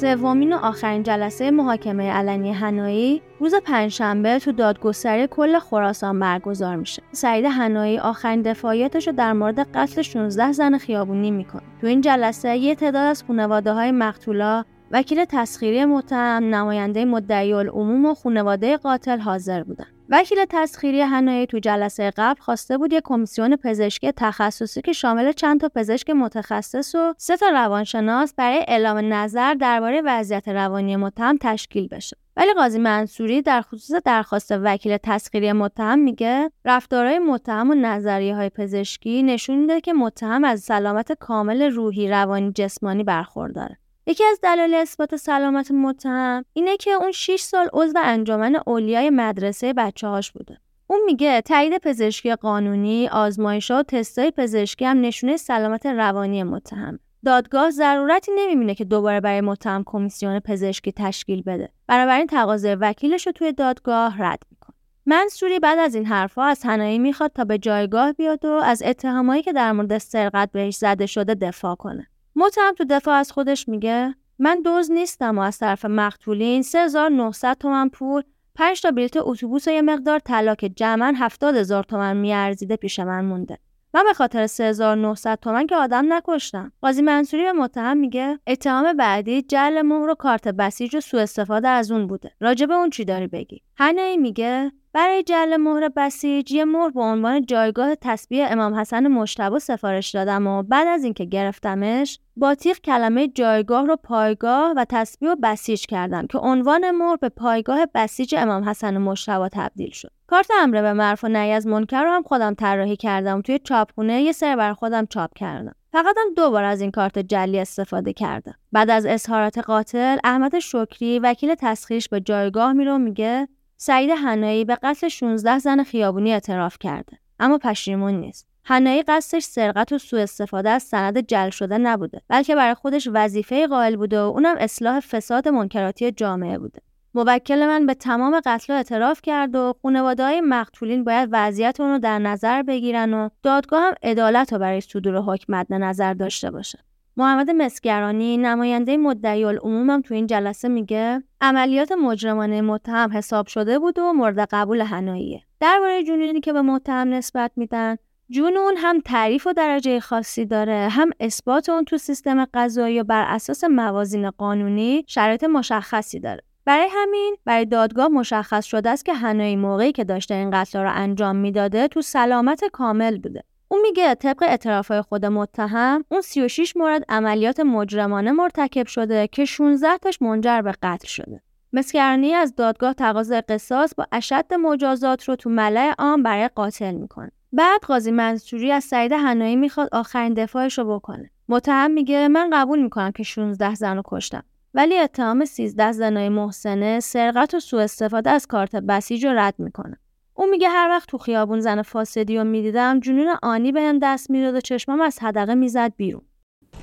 سومین و آخرین جلسه محاکمه علنی هنایی روز پنجشنبه تو دادگستری کل خراسان برگزار میشه. سعید هنایی آخرین دفاعیتش رو در مورد قتل 16 زن خیابونی می‌کنه. تو این جلسه یه تعداد از خانواده های مقتولا وکیل تسخیری متهم، نماینده مدعی العموم و خانواده قاتل حاضر بودن. وکیل تسخیری هنایی تو جلسه قبل خواسته بود یک کمیسیون پزشکی تخصصی که شامل چند تا پزشک متخصص و سه تا روانشناس برای اعلام نظر درباره وضعیت روانی متهم تشکیل بشه. ولی قاضی منصوری در خصوص درخواست وکیل تسخیری متهم میگه رفتارهای متهم و نظریه های پزشکی نشون میده که متهم از سلامت کامل روحی روانی جسمانی برخورداره. یکی از دلایل اثبات سلامت متهم اینه که اون 6 سال عضو انجمن اولیای مدرسه بچه هاش بوده. اون میگه تایید پزشکی قانونی، آزمایشات و تستای پزشکی هم نشونه سلامت روانی متهم. دادگاه ضرورتی نمی‌بینه که دوباره برای متهم کمیسیون پزشکی تشکیل بده. بنابراین تقاضای وکیلش رو توی دادگاه رد می‌کنه. منصوری بعد از این حرفها از هنایی می‌خواد تا به جایگاه بیاد و از اتهامایی که در مورد سرقت بهش زده شده دفاع کنه. متهم تو دفاع از خودش میگه؟ من دوز نیستم و از طرف مقتولین 3900 تومن پول 5 تا بلیت اتوبوس و یه مقدار طلا که جمعا 70 هزار تومن میارزیده پیش من مونده. من به خاطر 3900 تومن که آدم نکشتم. قاضی منصوری به متهم میگه اتهام بعدی جعل مهر و کارت بسیج و سوء استفاده از اون بوده. راجب اون چی داری بگی؟ هنایی میگه برای جل مهر بسیج یه مهر به عنوان جایگاه تسبیح امام حسن مشتبه سفارش دادم و بعد از اینکه گرفتمش با تیغ کلمه جایگاه رو پایگاه و تسبیح و بسیج کردم که عنوان مهر به پایگاه بسیج امام حسن مشتبه تبدیل شد. کارت امر به معروف و نهی از منکر رو هم خودم طراحی کردم. توی چاپخونه یه سر بر خودم چاپ کردم. فقط هم دو بار از این کارت جلی استفاده کردم. بعد از اظهارات قاتل احمد شکری وکیل تسخیرش به جایگاه میره و میگه سعید حنایی به قتل 16 زن خیابونی اعتراف کرده. اما پشیمون نیست. حنایی قصدش سرقت و سوء استفاده از سند جل شده نبوده بلکه برای خودش وظیفه قائل بوده و اونم اصلاح فساد منکراتی جامعه بوده. موکل من به تمام قتل اعتراف کرد و خانواده های مقتولین باید وضعیت اون رو در نظر بگیرن و دادگاه هم عدالت رو برای صدور حکم مد نظر داشته باشه. محمد مسگرانی نماینده مدعی العموم هم تو این جلسه میگه عملیات مجرمانه متهم حساب شده بود و مورد قبول هناییه. درباره جنونی که به متهم نسبت میدن جنون هم تعریف و درجه خاصی داره. هم اثبات اون تو سیستم قضایی و بر اساس موازین قانونی شرایط مشخصی داره. برای همین برای دادگاه مشخص شده است که هنایی موقعی که داشته این قتل را انجام می‌داده تو سلامت کامل بوده. اون میگه طبق اعترافهای خود متهم اون 36 مورد عملیات مجرمانه مرتکب شده که 16 تاش منجر به قتل شده. مسکرانی از دادگاه تقاضای قصاص با اشد مجازات رو تو ملع عام برای قاتل می‌کنه. بعد قاضی منصوری از سعید هنایی می‌خواد آخرین دفاعش رو بکنه. متهم میگه من قبول می‌کنم که 16 زن رو کشتم. ولی اتهام 13 زنای محسنه سرقت و سوء استفاده از کارت بسیج رو رد می‌کنه. اون میگه هر وقت تو خیابون زن فاسدی رو می‌دیدم جنون آنی بهم دست می‌داد و چشمم از حدقه می‌زد بیرون.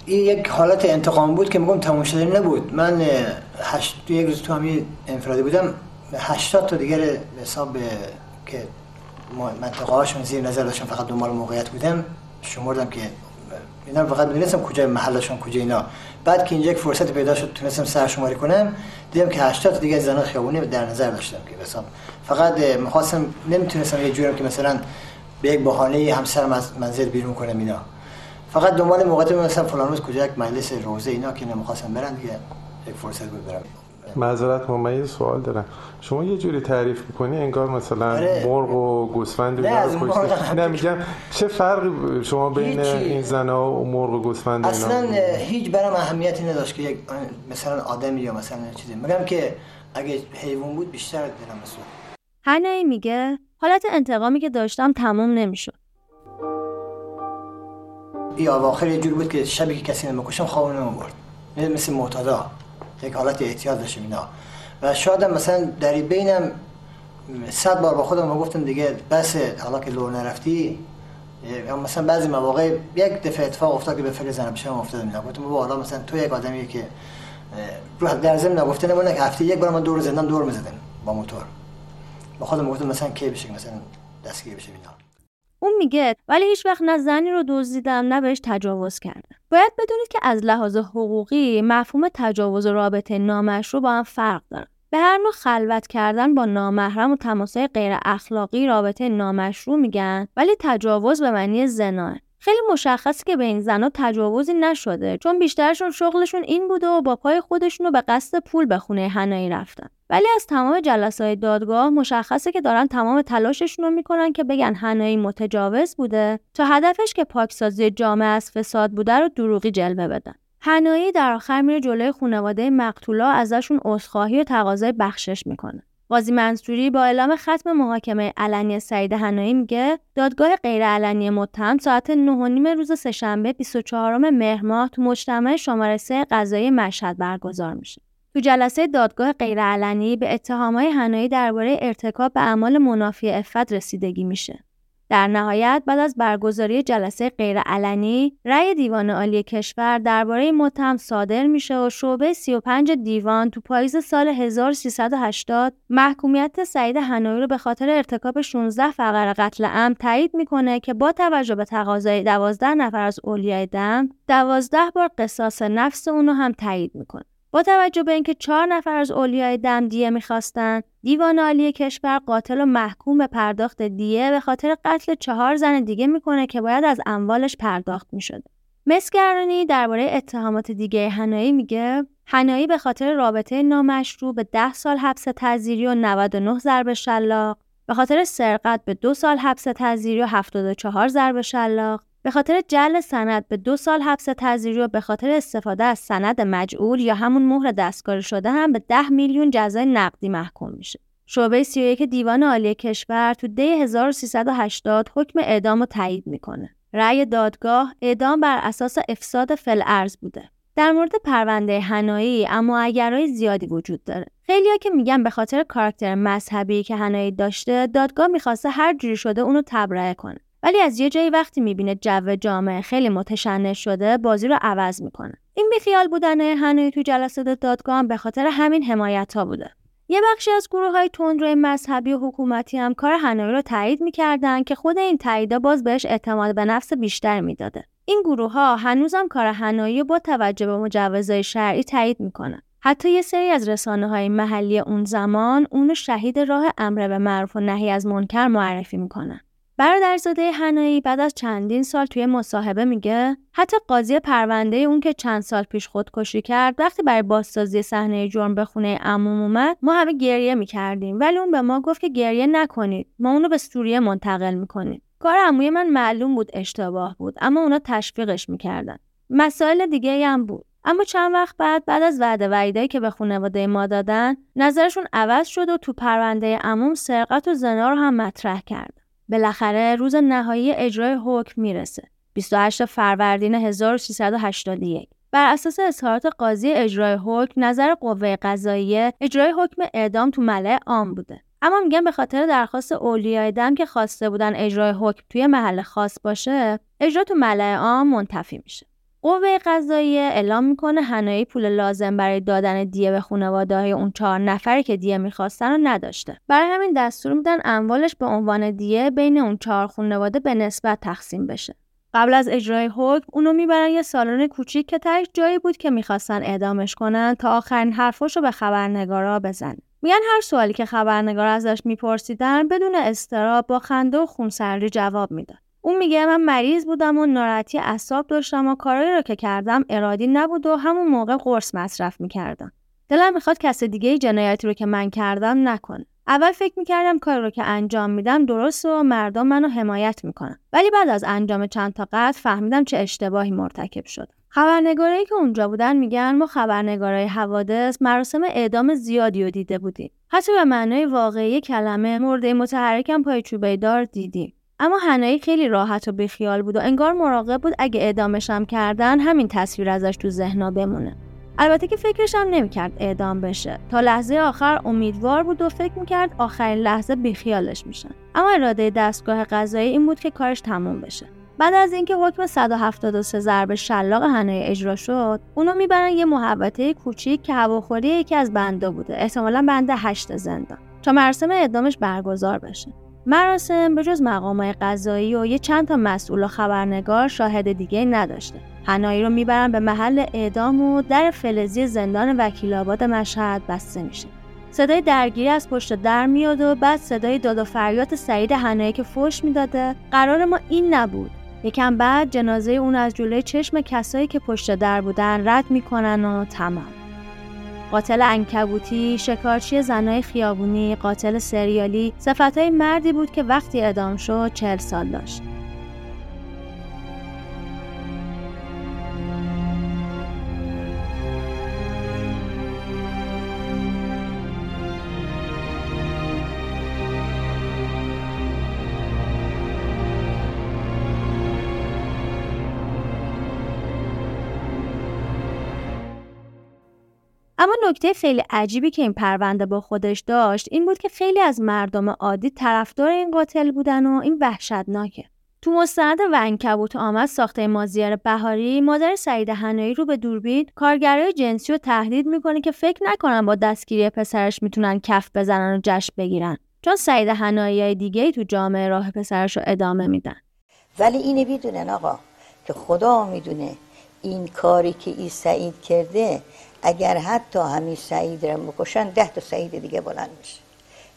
این یک حالت انتقام بود که میگم تموم شده نبود. من هشت یک روز تو همین انفرادی بودم. 80 تا دیگر حساب که منطقه هاشون زیر نظر داشتم فقط دنبال موقعیت بودم. شمردم که اینا فقط می‌دونستم کجای محلشون کجا اینا. بعد که اینجا یک فرصت پیدا شد تونستم سرشماری کنم دیدم که 80 دیگه زن خیابونی در نظر داشتم که مثلا فقط می‌خواستم نمی‌تونستم یه جورم که مثلا به یک بهانه همسرم از منزل بیرون کنم اینا. فقط دنبال موقعیت مثلا فلان روز کجا یک مجلس روزه اینا که نمی‌خواستم برن دیگه یک فرصت بود برم. معذرت من سوال دارم. شما یه جوری تعریف می‌کنی انگار مثلا آره. مرغ و گوسفند نه, نه میگم چه فرقی شما بین این زنا و مرغ و گوسفند اصلا هیچ برام اهمیتی نداشت که یک مثلا آدمی یا مثلا چیزی. میگم که اگه حیوان بود بیشتر دلم مسئول هنایی میگه. حالت انتقامی که داشتم تموم نمی‌شد. این اواخر یه جور بود که شبی که کسی نمی‌کشم خواب نمی‌برد. مثل معتادا یک حالت احتیاط داشتم اینا. و شاید مثلا در بینم صد بار با خودم گفتم دیگه بس حالا که لور نرفتی مثلا بعضی مواقع یک دفعه اتفاق افتاد که به فکر زنم شما افتاد اینا گفتم بابا حالا مثلا تو یک آدمی که در ضمن نگفته نمونه که هفته یک بار من دور زندم دور می‌زدم با موتور. با خودم گفتم مثلا کی بشه مثلا دستگیر بشه اینا. اون میگه ولی هیچ وقت نه زنی رو دزدیدم نه بهش تجاوز کردم. باید بدونید که از لحاظ حقوقی مفهوم تجاوز و رابطه نامشروع با هم فرق دارن. به هر نوع خلوت کردن با نامحرم و تماسای غیر اخلاقی رابطه نامشروع میگن ولی تجاوز به معنی زناه خیلی مشخصه که به این زنها تجاوزی نشده چون بیشترشون شغلشون این بوده و با پای خودشون رو به قصد پول به خونه هنایی رفتن. ولی از تمام جلسات دادگاه مشخصه که دارن تمام تلاششون رو می‌کنن که بگن هنایی متجاوز بوده تا هدفش که پاکسازی جامعه از فساد بوده رو دروغی جلوه بدن هنایی در آخر میره جلوی خانواده مقتولا ازشون عذرخواهی و تقاضای بخشش می‌کنه قاضی منصوری با اعلام ختم محاکمه علنی سعید هنایی میگه دادگاه غیرعلنی متهم ساعت 9 روز سهشنبه 24 مهر ماه تو مجتمع شماره 3 قضایی مشهد برگزار میشه. تو جلسه دادگاه غیرعلنی به اتهامهای هنایی درباره ارتکاب به اعمال منافی افت رسیدگی میشه. در نهایت بعد از برگزاری جلسه غیرعلنی رأی دیوان عالی کشور درباره متهم صادر میشه و شعبه 35 دیوان تو پاییز سال 1380 محکومیت سعید هنایی رو به خاطر ارتکاب 16 فقر قتل عمد تایید می‌کنه که با توجه به تقاضای 12 نفر از اولیای دم 12 بار قصاص نفس اونو هم تایید می‌کنه با توجه به اینکه چهار نفر از اولیای دم دیه می‌خواستند دیوان عالی کشور قاتل و محکوم به پرداخت دیه به خاطر قتل چهار زن دیگه می‌کنه که باید از اموالش پرداخت می‌شده مسگرانی درباره اتهامات دیگه هنایی میگه هنایی به خاطر رابطه نامشروع به 10 سال حبس تعزیری و 99 ضرب شلاق به خاطر سرقت به دو سال حبس تعزیری و 74 ضرب شلاق به خاطر جل سند به دو سال حبس تعزیری و به خاطر استفاده از سند مجعول یا همون مهر دستکاری شده هم به 10 میلیون جزای نقدی محکوم میشه. شعبه 31 دیوان عالی کشور تو دی 1380 حکم اعدام رو تایید می‌کنه. رأی دادگاه اعدام بر اساس افساد فلعرز بوده. در مورد پرونده هنایی اما اگرای زیادی وجود داره. خیلیا که میگن به خاطر کاراکتر مذهبی که هنایی داشته دادگاه می‌خواسته هر جوری شده اونو تبرئه کنه. ولی از یه جایی وقتی می‌بینه جو جامعه خیلی متشنج شده بازی رو عوض می‌کنه. این بیخیال بودن هنایی تو جلسات دادگاه به خاطر همین حمایت ها بوده. یه بخشی از گروه های تندروی مذهبی و حکومتی هم کار هنایی رو تایید می‌کردن که خود این تاییدا باز بهش اعتماد به نفس بیشتر می‌داده. این گروه ها هنوزم کار هنایی با توجه به مجوزهای شرعی تایید می‌کنن. حتی یه سری از رسانه های محلی اون زمان اونو شهید راه امر به معروف و نهی از منکر معرفی می‌کنن. برادرزاده هنایی بعد از چندین سال توی مصاحبه میگه حتی قاضی پرونده اون که چند سال پیش خودکشی کرد وقتی برای بازسازی صحنه جرم به خونه عموم اومد ما همه گریه می‌کردیم. ولی اون به ما گفت که گریه نکنید. ما اونو به سوریه منتقل می‌کنیم. کار عموی من معلوم بود اشتباه بود اما اونا تشویقش می‌کردن. مسائل دیگه هم بود. اما چند وقت بعد بعد از وعده وعیدایی که به خانواده ما دادن نظرشون عوض شد و تو پرونده عموم سرقت و زنا رو هم مطرح کرد. بالاخره روز نهایی اجرای حکم می‌رسه. 28 فروردین 1381 بر اساس اظهارات قاضی اجرای حکم نظر قوه قضاییه اجرای حکم اعدام تو ملع عام بوده. اما میگن به خاطر درخواست اولیای دم که خواسته بودن اجرای حکم توی محل خاص باشه اجرا تو ملع عام منتفی میشه. قوه قضاییه اعلام می‌کنه هنایی پول لازم برای دادن دیه به خانواده های اون چهار نفری که دیه می‌خواستن رو نداشته. برای همین دستور میدن اموالش به عنوان دیه بین اون چهار خانواده به نسبت تقسیم بشه. قبل از اجرای حکم اونو می‌برن یه سالن کوچیک که تهش جایی بود که می‌خواستن اعدامش کنن تا آخرین حرفاشو به خبرنگارا بزن میگن هر سوالی که خبرنگار ازش میپرسیدن بدون استراب با خنده و خونسردی جواب می‌داد. اون میگه من مریض بودم و ناراحتی اعصاب داشتم و کارایی رو که کردم ارادی نبود و همون موقع قرص مصرف می‌کردم. دلم می‌خواد کس دیگه جنایتی رو که من کردم نکنه. اول فکر می‌کردم کاری رو که انجام میدم درست و مردم منو حمایت می‌کنن. ولی بعد از انجام چند تا قتل فهمیدم چه اشتباهی مرتکب شد. خبرنگارایی که اونجا بودن میگن ما خبرنگارای حوادث مراسم اعدام زیادی رو دیده بودیم. حتی به معنای واقعی کلمه مرده متحرکم پای چوبه دار دیدیم. اما هنایی خیلی راحت و بیخیال بود و انگار مراقب بود اگه اعدامش هم کردن همین تصویر ازش تو ذهنا بمونه. البته که فکرش هم نمی‌کرد اعدام بشه. تا لحظه آخر امیدوار بود و فکر می‌کرد آخرین لحظه بیخیالش میشن. اما اراده دستگاه قضایی این بود که کارش تموم بشه. بعد از اینکه حکم 173 ضرب شلاق هنایی اجرا شد اونو می‌برن یه محوطه کوچیک که هواخوری یکی از بنده بوده. احتمالا بنده هشت زندان. تا مراسم اعدامش برگزار بشه. مراسم به جز مقامای قضایی و یه چند تا مسئول و خبرنگار شاهد دیگه نداشته. هنایی رو می‌برن به محل اعدام و در فلزی زندان وکیل آباد مشهد بسته میشه. صدای درگیری از پشت در میاد و بعد صدای داد و فریاد سعید هنایی که فوش می‌داده قرار ما این نبود یکم بعد جنازه اون از جلوی چشم کسایی که پشت در بودن رد می‌کنن و تمام قاتل انکبوتی، شکارچی زنای خیابونی، قاتل سریالی، صفتهای مردی بود که وقتی ادام شد چهل سال داشت. اما نکته خیلی عجیبی که این پرونده با خودش داشت این بود که خیلی از مردم عادی طرفدار این قاتل بودن و این وحشتناکه. تو مستند ونکبوت آمد ساخته مازیار بهاری مادر سعید هنایی رو به دوربین کارگرای جنسی رو تهدید می‌کنه که فکر نکنن با دستگیری پسرش می‌تونن کف بزنن و جشن بگیرن. چون سعید هنایی دیگه تو جامعه راه پسرش رو ادامه میدن. ولی اینو می‌دونن آقا که خدا می‌دونه این کاری که این سعید کرده اگر حتی همین سعید رو بکشن ده تا سعید دیگه بلند میشه.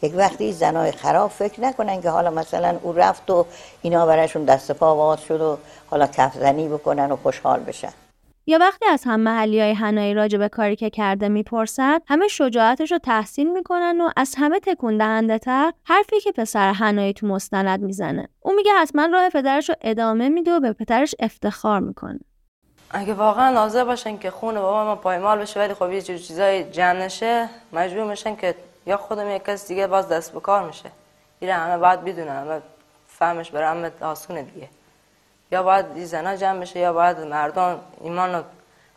یک وقتی زنای خراب فکر نکنن که حالا مثلا او رفت و اینا براشون دست پا باز شد و حالا کفزنی بکنن و خوشحال بشن. یا وقتی از هم محلی های هنایی راجع به کاری که کرده می‌پرسن همه شجاعتش رو تحسین می‌کنن و از همه تکون دهنده تر حرفی که پسر هنایی تو مستند می‌زنه. اون میگه حتما راه پدرش رو ادامه میده و به پدرش افتخار می‌کنه. اگه واقعا ناظر باشن که خون بابا ما پایمال بشه ولی خب یه چیزای جمع نشه مجبور میشن که یا خودم یک کس دیگه باز دست به کار میشه. ایره همه باید بدونه همه فهمش برای همه آسونه دیگه. یا باید این زنا جمع بشه یا باید مردم ایمان و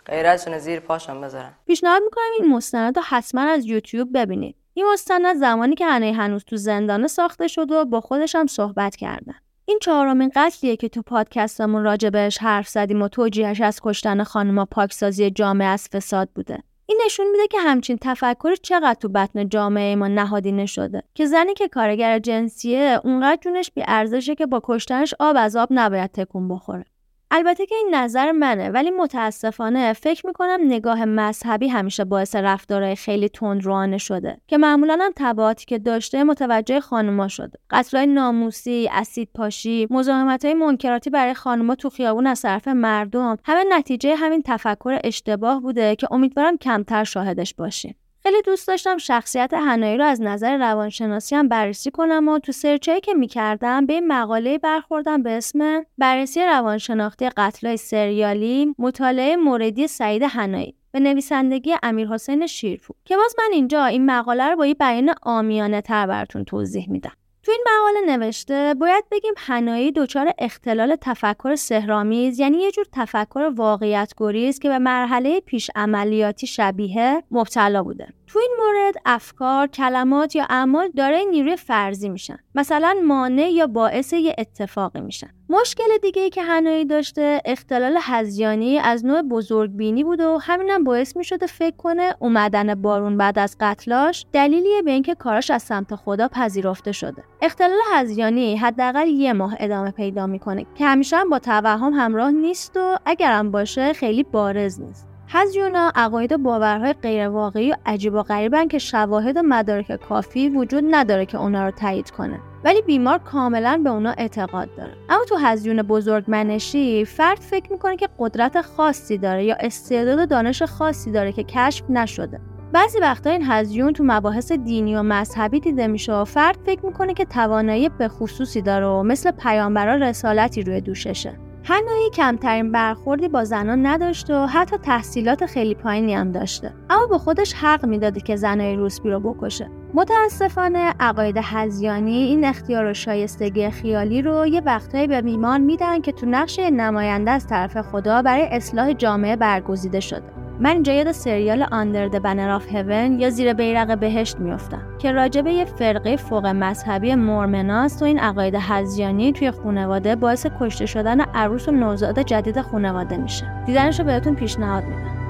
غیرتشون زیر پاشون بذارن. پیشنهاد می‌کنم این مستند رو حتما از یوتیوب ببینید. این مستند زمانی که هنه هنوز تو زندانه ساخته شد و با خودش هم صحبت کردن. این چهارمین قتلیه که تو پادکستمون راجبش حرف زدیم و توجیهش از کشتن خانما پاکسازی جامعه از فساد بوده. این نشون میده که همچین تفکر چقدر تو بطن جامعه ما نهادینه شده. که زنی که کارگر جنسیه اونقدر جونش بی ارزشه که با کشتنش آب از آب نباید تکون بخوره. البته که این نظر منه ولی متاسفانه فکر می‌کنم نگاه مذهبی همیشه باعث رفتارهای خیلی تندروانه شده که معمولا هم تبعاتی که داشته متوجه خانوما شده. قتلهای ناموسی اسید پاشی مزاحمت منکراتی برای خانوما تو خیابون از طرف مردم همه نتیجه همین تفکر اشتباه بوده که امیدوارم کمتر شاهدش باشیم. خیلی دوست داشتم شخصیت هنایی رو از نظر روانشناسی هم بررسی کنم و تو سرچایی که می‌کردم به این مقاله برخوردم به اسم بررسی روانشناختی قتلای سریالی مطالعه موردی سعید هنایی به نویسندگی امیر حسین شیرپور. که باز من اینجا این مقاله رو با یه بیان آمیانه تر براتون توضیح میدم. تو این مقاله نوشته باید بگیم هنایی دچار اختلال تفکر سهرامیز یعنی یه جور تفکر واقعیت گریز که به مرحله پیش عملیاتی شبیه مبتلا بوده. تو این مورد افکار، کلمات یا اعمال دارای نیروی فرضی میشن. مثلا مانع یا باعث یه اتفاقی میشن. مشکل دیگه ای که هنایی داشته اختلال هزیانی از نوع بزرگبینی بود و همینم باعث می‌شده فکر کنه اومدن بارون بعد از قتلاش دلیلیه به اینکه کاراش از سمت خدا پذیرفته شده. اختلال هزیانی حداقل یه ماه ادامه پیدا می‌کنه که همیشه هم با توهم همراه نیست و اگرم باشه خیلی بارز نیست. هزیونا عقاید و باورهای غیرواقعی و عجیب و غریبن که شواهد و مدارک کافی وجود نداره که اونا رو تایید کنه. ولی بیمار کاملا به اونا اعتقاد داره. اما تو هزیون بزرگ منشی فرد فکر می‌کنه که قدرت خاصی داره یا استعداد و دانش خاصی داره که کشف نشده. بعضی وقتا این هزیون تو مباحث دینی و مذهبی دیده میشه و فرد فکر می‌کنه که توانایی به خصوصی داره و مثل پیامبرا رسالتی روی دوششه. هنایی کمترین برخوردی با زنان نداشته و حتی تحصیلات خیلی پایینی هم داشته. اما به خودش حق می‌داده که زنای روسبی رو بکشه. متاسفانه عقاید هزیانی این اختیار و شایستگی خیالی رو یه وقتهایی به میمان میدن که تو نقش نماینده از طرف خدا برای اصلاح جامعه برگزیده شده. من اینجا یاد سریال آندر د بنر آف هیون یا زیر بیرق بهشت میافتم که راجع به یه فرقه فوق مذهبی مورمناست و این عقاید هزیانی توی خانواده باعث کشته شدن عروس و نوزاد جدید خانواده میشه. دیدنش رو بهتون پیشنهاد میدم.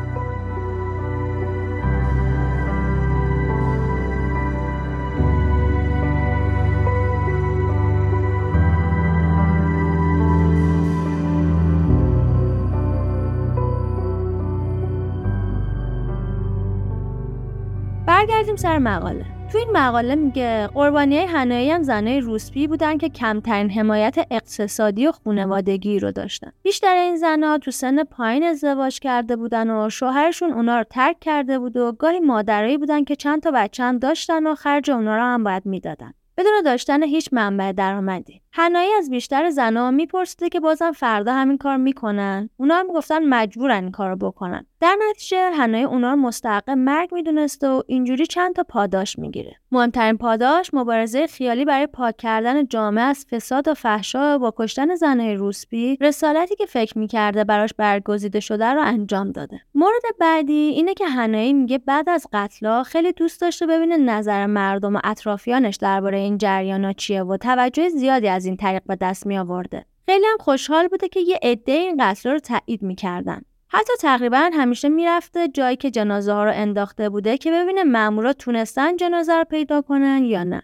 برگردیم سر مقاله. تو این مقاله میگه قربانی های هنایی هم زنای روسپی بودن که کمترین حمایت اقتصادی و خونوادگی رو داشتن. بیشتر این زنها تو سن پایین ازدواج کرده بودن و شوهرشون اونا رو ترک کرده بود و گاهی مادرایی بودن که چند تا بچه هم داشتن و خرج اونا رو هم باید می‌دادن. بدون داشتن هیچ منبع درآمدی. هنایی از بیشتر زنها میپرسیده که بازم فردا همین کار می‌کنن. اونا هم گفتن مجبورن این کارو بکنن. در نتیجه هنایی اونا رو مستحق مرگ می‌دونسته و اینجوری چند تا پاداش می‌گیره. مهمترین پاداش مبارزه خیالی برای پاک کردن جامعه از فساد و فحشا و با کشتن زنهای روسپی رسالتی که فکر می‌کرده براش برگزیده شده رو انجام داده. مورد بعدی اینه که هنایی میگه بعد از قتلا خیلی دوست داشته ببینه نظر مردم و اطرافیانش درباره این جریانا چیه و توجه زیادی از این طریق به دست می آورده. خیلی هم خوشحال بوده که یه عده این قتل رو تایید می‌کردن. حتی تقریبا همیشه می‌رفته جایی که جنازه ها رو انداخته بوده که ببینه مامورا تونستن جنازه رو پیدا کنن یا نه.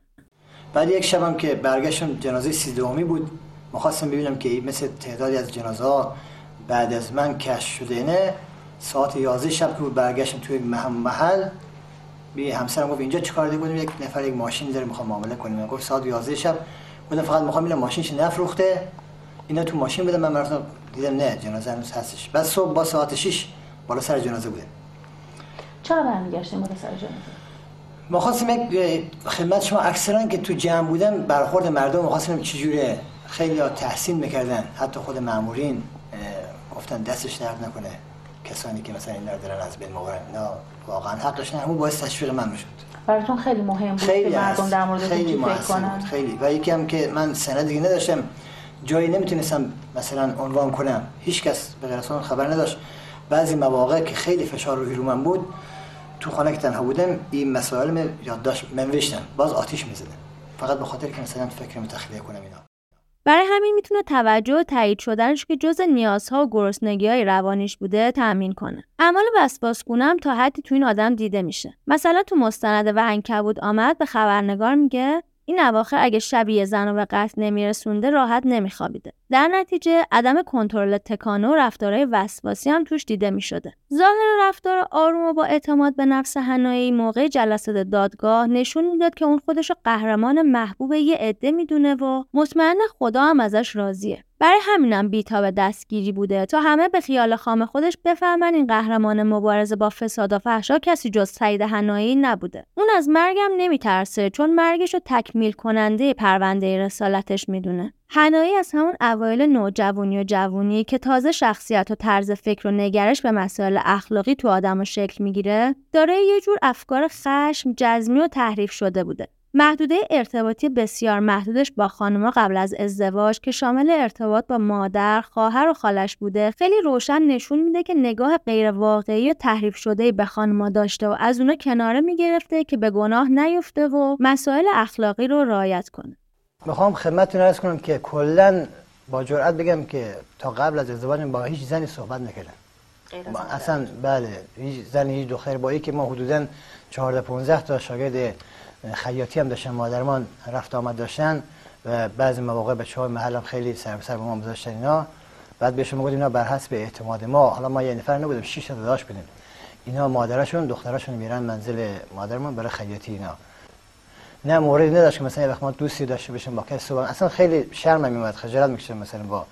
بعد یک شبم که برگشتم جنازه سیزدهمی بود می‌خواستم ببینم که مثل تعدادی از جنازه ها بعد از من کش شده نه ساعت 11 شب که بود برگشتم توی محل بی همسرم گفت اینجا چیکار دیگه یک نفر یک ماشین داره می‌خوام معامله کنیم گفت ساعت 11 شب بودم فقط می‌خوام ببینم ماشینش نفروخته. اینا تو ماشین بودم من رفتم دیدم نه جنازه هنوز هستش. بعد صبح با ساعت 6 بالا سر جنازه بوده. چرا برمیگشتیم بالا سر جنازه؟ ما خواستیم یک خدمت شما اکثرا که تو جمع بودم برخورد مردم ما خواستیم چجوره. خیلی ها تحسین می‌کردن. حتی خود معمورین گفتن دستش درد نکنه. کسانی که مثلا این دارن از بین مبارن نه واقعا حقش نه همون باعث تشویق من می‌شد. براتون خیلی مهم بود خیلی که مردم در مورد خیلی فکر کنن. خیلی. و یکی هم که من سند دیگه نداشتم. جایی نمی‌تونستم مثلا عنوان کنم. هیچ کس به غیر خبر نداشت. بعضی مواقع که خیلی فشار روی رو من بود تو خانه که تنها بودم این مسائل یادداشت منوشتم باز آتیش می‌زدم. فقط به خاطر که مثلا فکر تخلیه کنم اینا. برای همین می‌تونه توجه و تایید شدنش که جز نیازها و گرسنگی های روانیش بوده تأمین کنه. اعمال وسواسگونه تا حدی تو این آدم دیده میشه. مثلا تو مستند و انکبود آمد به خبرنگار میگه این اواخر اگه شبیه زن و به قتل نمیرسونده راحت نمیخوابیده. در نتیجه عدم کنترل تکانه و رفتارهای وسواسی هم توش دیده می‌شده. ظاهر رفتار آروم و با اعتماد به نفس هنایی موقع جلسات دادگاه نشون می‌داد که اون خودش قهرمان محبوب یه عده می‌دونه و مطمئن خدا هم ازش راضیه. برای همینم بیتاب دستگیری بوده. تا همه به خیال خام خودش بفهمن این قهرمان مبارزه با فساد و فحشا کسی جز سعید هنایی نبوده. اون از مرگم نمیترسه چون مرگش رو تکمیل کننده پرونده رسالتش می‌دونه. هنایی از همون اوایل نوجوانی و جوونی که تازه شخصیت و طرز فکر و نگرش به مسائل اخلاقی تو آدم و شکل می‌گیره داره یه جور افکار خشم جزمی و تحریف شده بوده. محدوده ارتباطی بسیار محدودش با خانما قبل از ازدواج که شامل ارتباط با مادر، خواهر و خالش بوده خیلی روشن نشون میده که نگاه غیر واقعی و تحریف شده به خانما داشته و از اونا کناره می‌گرفته که به گناه نیفته و مسائل اخلاقی رو رعایت کنه. می‌خوام خدمتتون عرض کنم که کلا با جرئت بگم که تا قبل از ازدواج با هیچ زنی صحبت نکردم اصلا بله هیچ زنی هیچ دختر با که ما حدودا 14 15 تا شاگرد خیاطی هم داشتن مادرمان رفت آمد داشتن و بعضی مواقع بچه های محلم خیلی سر سر به ما گذاشتن اینا. بعد بهشون گفتیم اینا بر حسب اعتماد ما. حالا ما یه نفر نبودیم 6 تا داشت بدیم اینا مادرشون دختراشون میرن منزل مادرمان برای خیاطی اینا. نه موردی نداشت که مثلا یه وقت ما دوستی داشته باشیم با کسی صحبت اصلا خیلی شرم میومد خجالت می‌کشم مثلا با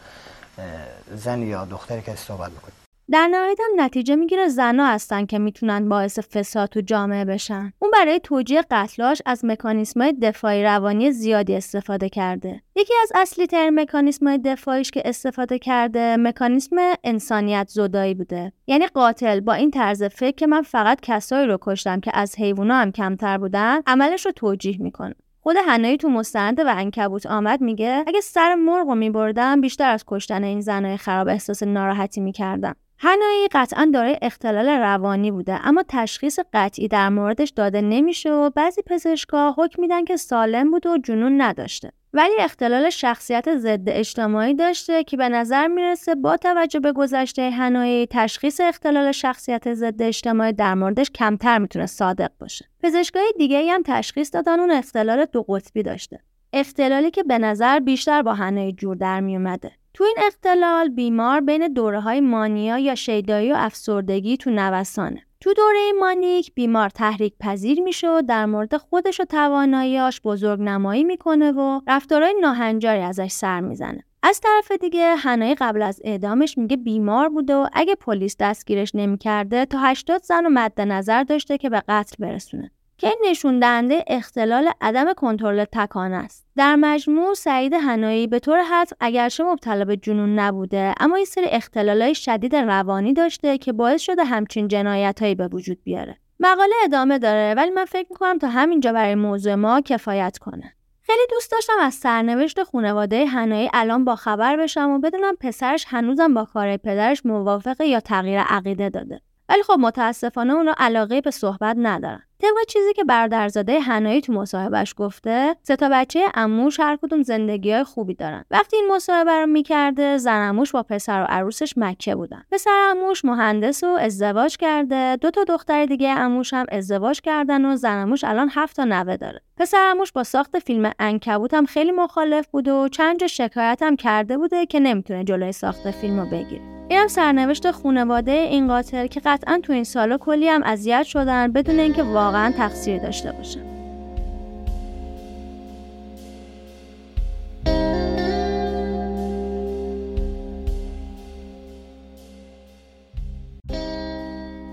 زن یا دختری که صحبت بکنیم در نهایت هم نتیجه می‌گیره زنا هستن که می‌تونن باعث فساد تو جامعه بشن. اون برای توجیه قتلاش از مکانیسمای دفاعی روانی زیادی استفاده کرده. یکی از اصلی ترین مکانیسمای دفاعیش که استفاده کرده مکانیسم انسانیت زدایی بوده. یعنی قاتل با این طرز فکر که من فقط کسایی رو کشتم که از حیوونا هم کمتر بودن عملش رو توجیه می‌کنه. خود هنایی تو مستند و انکبوت آمد میگه اگه سر مرغ رو میبردم بیشتر از کشتن این زنای خراب احساس ناراحتی می‌کردم هنایی قطعا دارای اختلال روانی بوده اما تشخیص قطعی در موردش داده نمیشه و بعضی پزشکا حکم میدن که سالم بود و جنون نداشته. ولی اختلال شخصیت ضد اجتماعی داشته که به نظر می‌رسه با توجه به گذشته هنایی تشخیص اختلال شخصیت ضد اجتماعی در موردش کمتر می‌تونه صادق باشه. پزشکای دیگه هم تشخیص دادن اون اختلال دو قطبی داشته. اختلالی که به نظر بیشتر با هنایی جور در میومده تو این اختلال بیمار بین دوره های مانیا یا شیدایی و افسردگی تو نوسانه. تو دوره مانیک بیمار تحریک پذیر میشه و در مورد خودش و تواناییاش بزرگ نمایی می‌کنه و رفتارهای ناهنجاری ازش سر می‌زنه. از طرف دیگه هنایی قبل از اعدامش میگه بیمار بوده و اگه پلیس دستگیرش نمی‌کرده تا 80 زن و مد نظر داشته که به قتل برسونه. که این نشون دهنده اختلال عدم کنترل تکانه است. در مجموع سعید هنایی به طور حد اگرچه مبتلا به جنون نبوده اما این سری اختلالای شدید روانی داشته که باعث شده همچین جنایتهایی به وجود بیاره. مقاله ادامه داره ولی من فکر می‌کنم تا همینجا برای موضوع ما کفایت کنه. خیلی دوست داشتم از سرنوشت خانواده هنایی الان با خبر بشم و بدونم پسرش هنوزم با کار پدرش موافقه یا تغییر عقیده داده. ولی خب متاسفانه اونا علاقه به صحبت ندارن. طبق چیزی که برادرزاده هنایی تو مصاحبهش گفته سه تا بچه اموش هر کدوم زندگی های خوبی دارن. وقتی این مصاحبه رو می‌کرده زن اموش با پسر و عروسش مکه بودن. پسر اموش مهندس و ازدواج کرده دو تا دختر دیگه اموش هم ازدواج کردن و زن اموش الان هفت تا نوه داره. پسر اموش با ساخت فیلم انکبوت هم خیلی مخالف بوده و چند جا شکایت هم کرده بوده که نمی‌تونه جلوی ساخت فیلم رو بگیره اینم سرنوشت خانواده این قاتل که قطعا تو این سالا کلی هم اذیت شدن بدون اینکه واقعا تقصیر داشته باشن.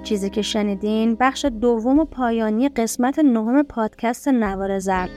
چیزی که شنیدین بخش دوم و پایانی قسمت نهم پادکست نوار زرد.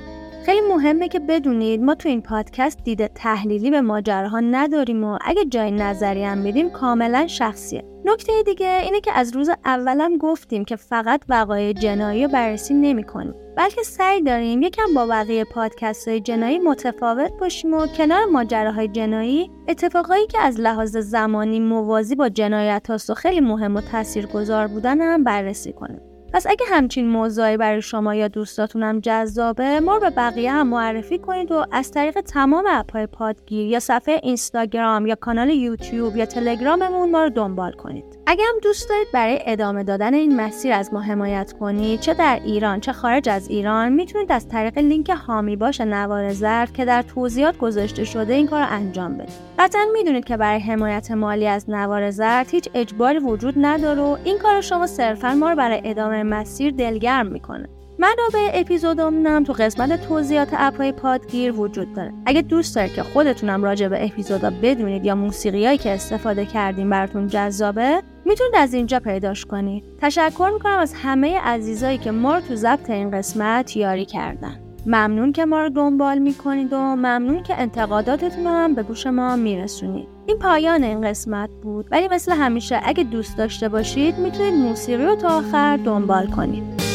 خیلی مهمه که بدونید ما تو این پادکست دیده تحلیلی به ماجراها نداریم و اگه جای نظری هم میدیم کاملا شخصیه. نکته دیگه اینه که از روز اولم گفتیم که فقط وقایع جنایی رو بررسی نمی‌کنیم. بلکه سعی داریم یکم با بقیه پادکست های جنایی متفاوت باشیم و کنار ماجراهای جنایی اتفاقایی که از لحاظ زمانی موازی با جنایت هاست و خیلی مهم و تاثیرگذار بودن هم بررسی کنیم. پس اگه همچین موضوعی برای شما یا دوستاتونم جذابه ما رو به بقیه هم معرفی کنید و از طریق تمام اپهای پادگیر یا صفحه اینستاگرام یا کانال یوتیوب یا تلگراممون ما رو دنبال کنید. اگه هم دوست دارید برای ادامه دادن این مسیر از ما حمایت کنید چه در ایران چه خارج از ایران می‌تونید از طریق لینک هامی باش نوار زرد که در توضیحات گذاشته شده این کار رو انجام بدید. قطعا می‌دونید که برای حمایت مالی از نوار زرد هیچ اجباری وجود نداره و این کار شما صرفا ما رو برای ادامه مسیر دلگرم می‌کنه. منابع اپیزودمونم تو قسمت توضیحات اپهای پادگیر وجود داره. اگه دوست دارید که خودتونم راجع به اپیزودا بدونید یا موسیقیایی که استفاده کردیم براتون جذابه می‌تونید از اینجا پیداش کنید. تشکر می‌کنم از همه عزیزایی که ما رو تو ضبط این قسمت یاری کردن. ممنون که ما رو دنبال می‌کنید و ممنون که انتقاداتتون هم به گوش ما میرسونید. این پایان این قسمت بود ولی مثل همیشه اگه دوست داشته باشید می‌تونید موسیقی رو تا آخر دنبال کنید.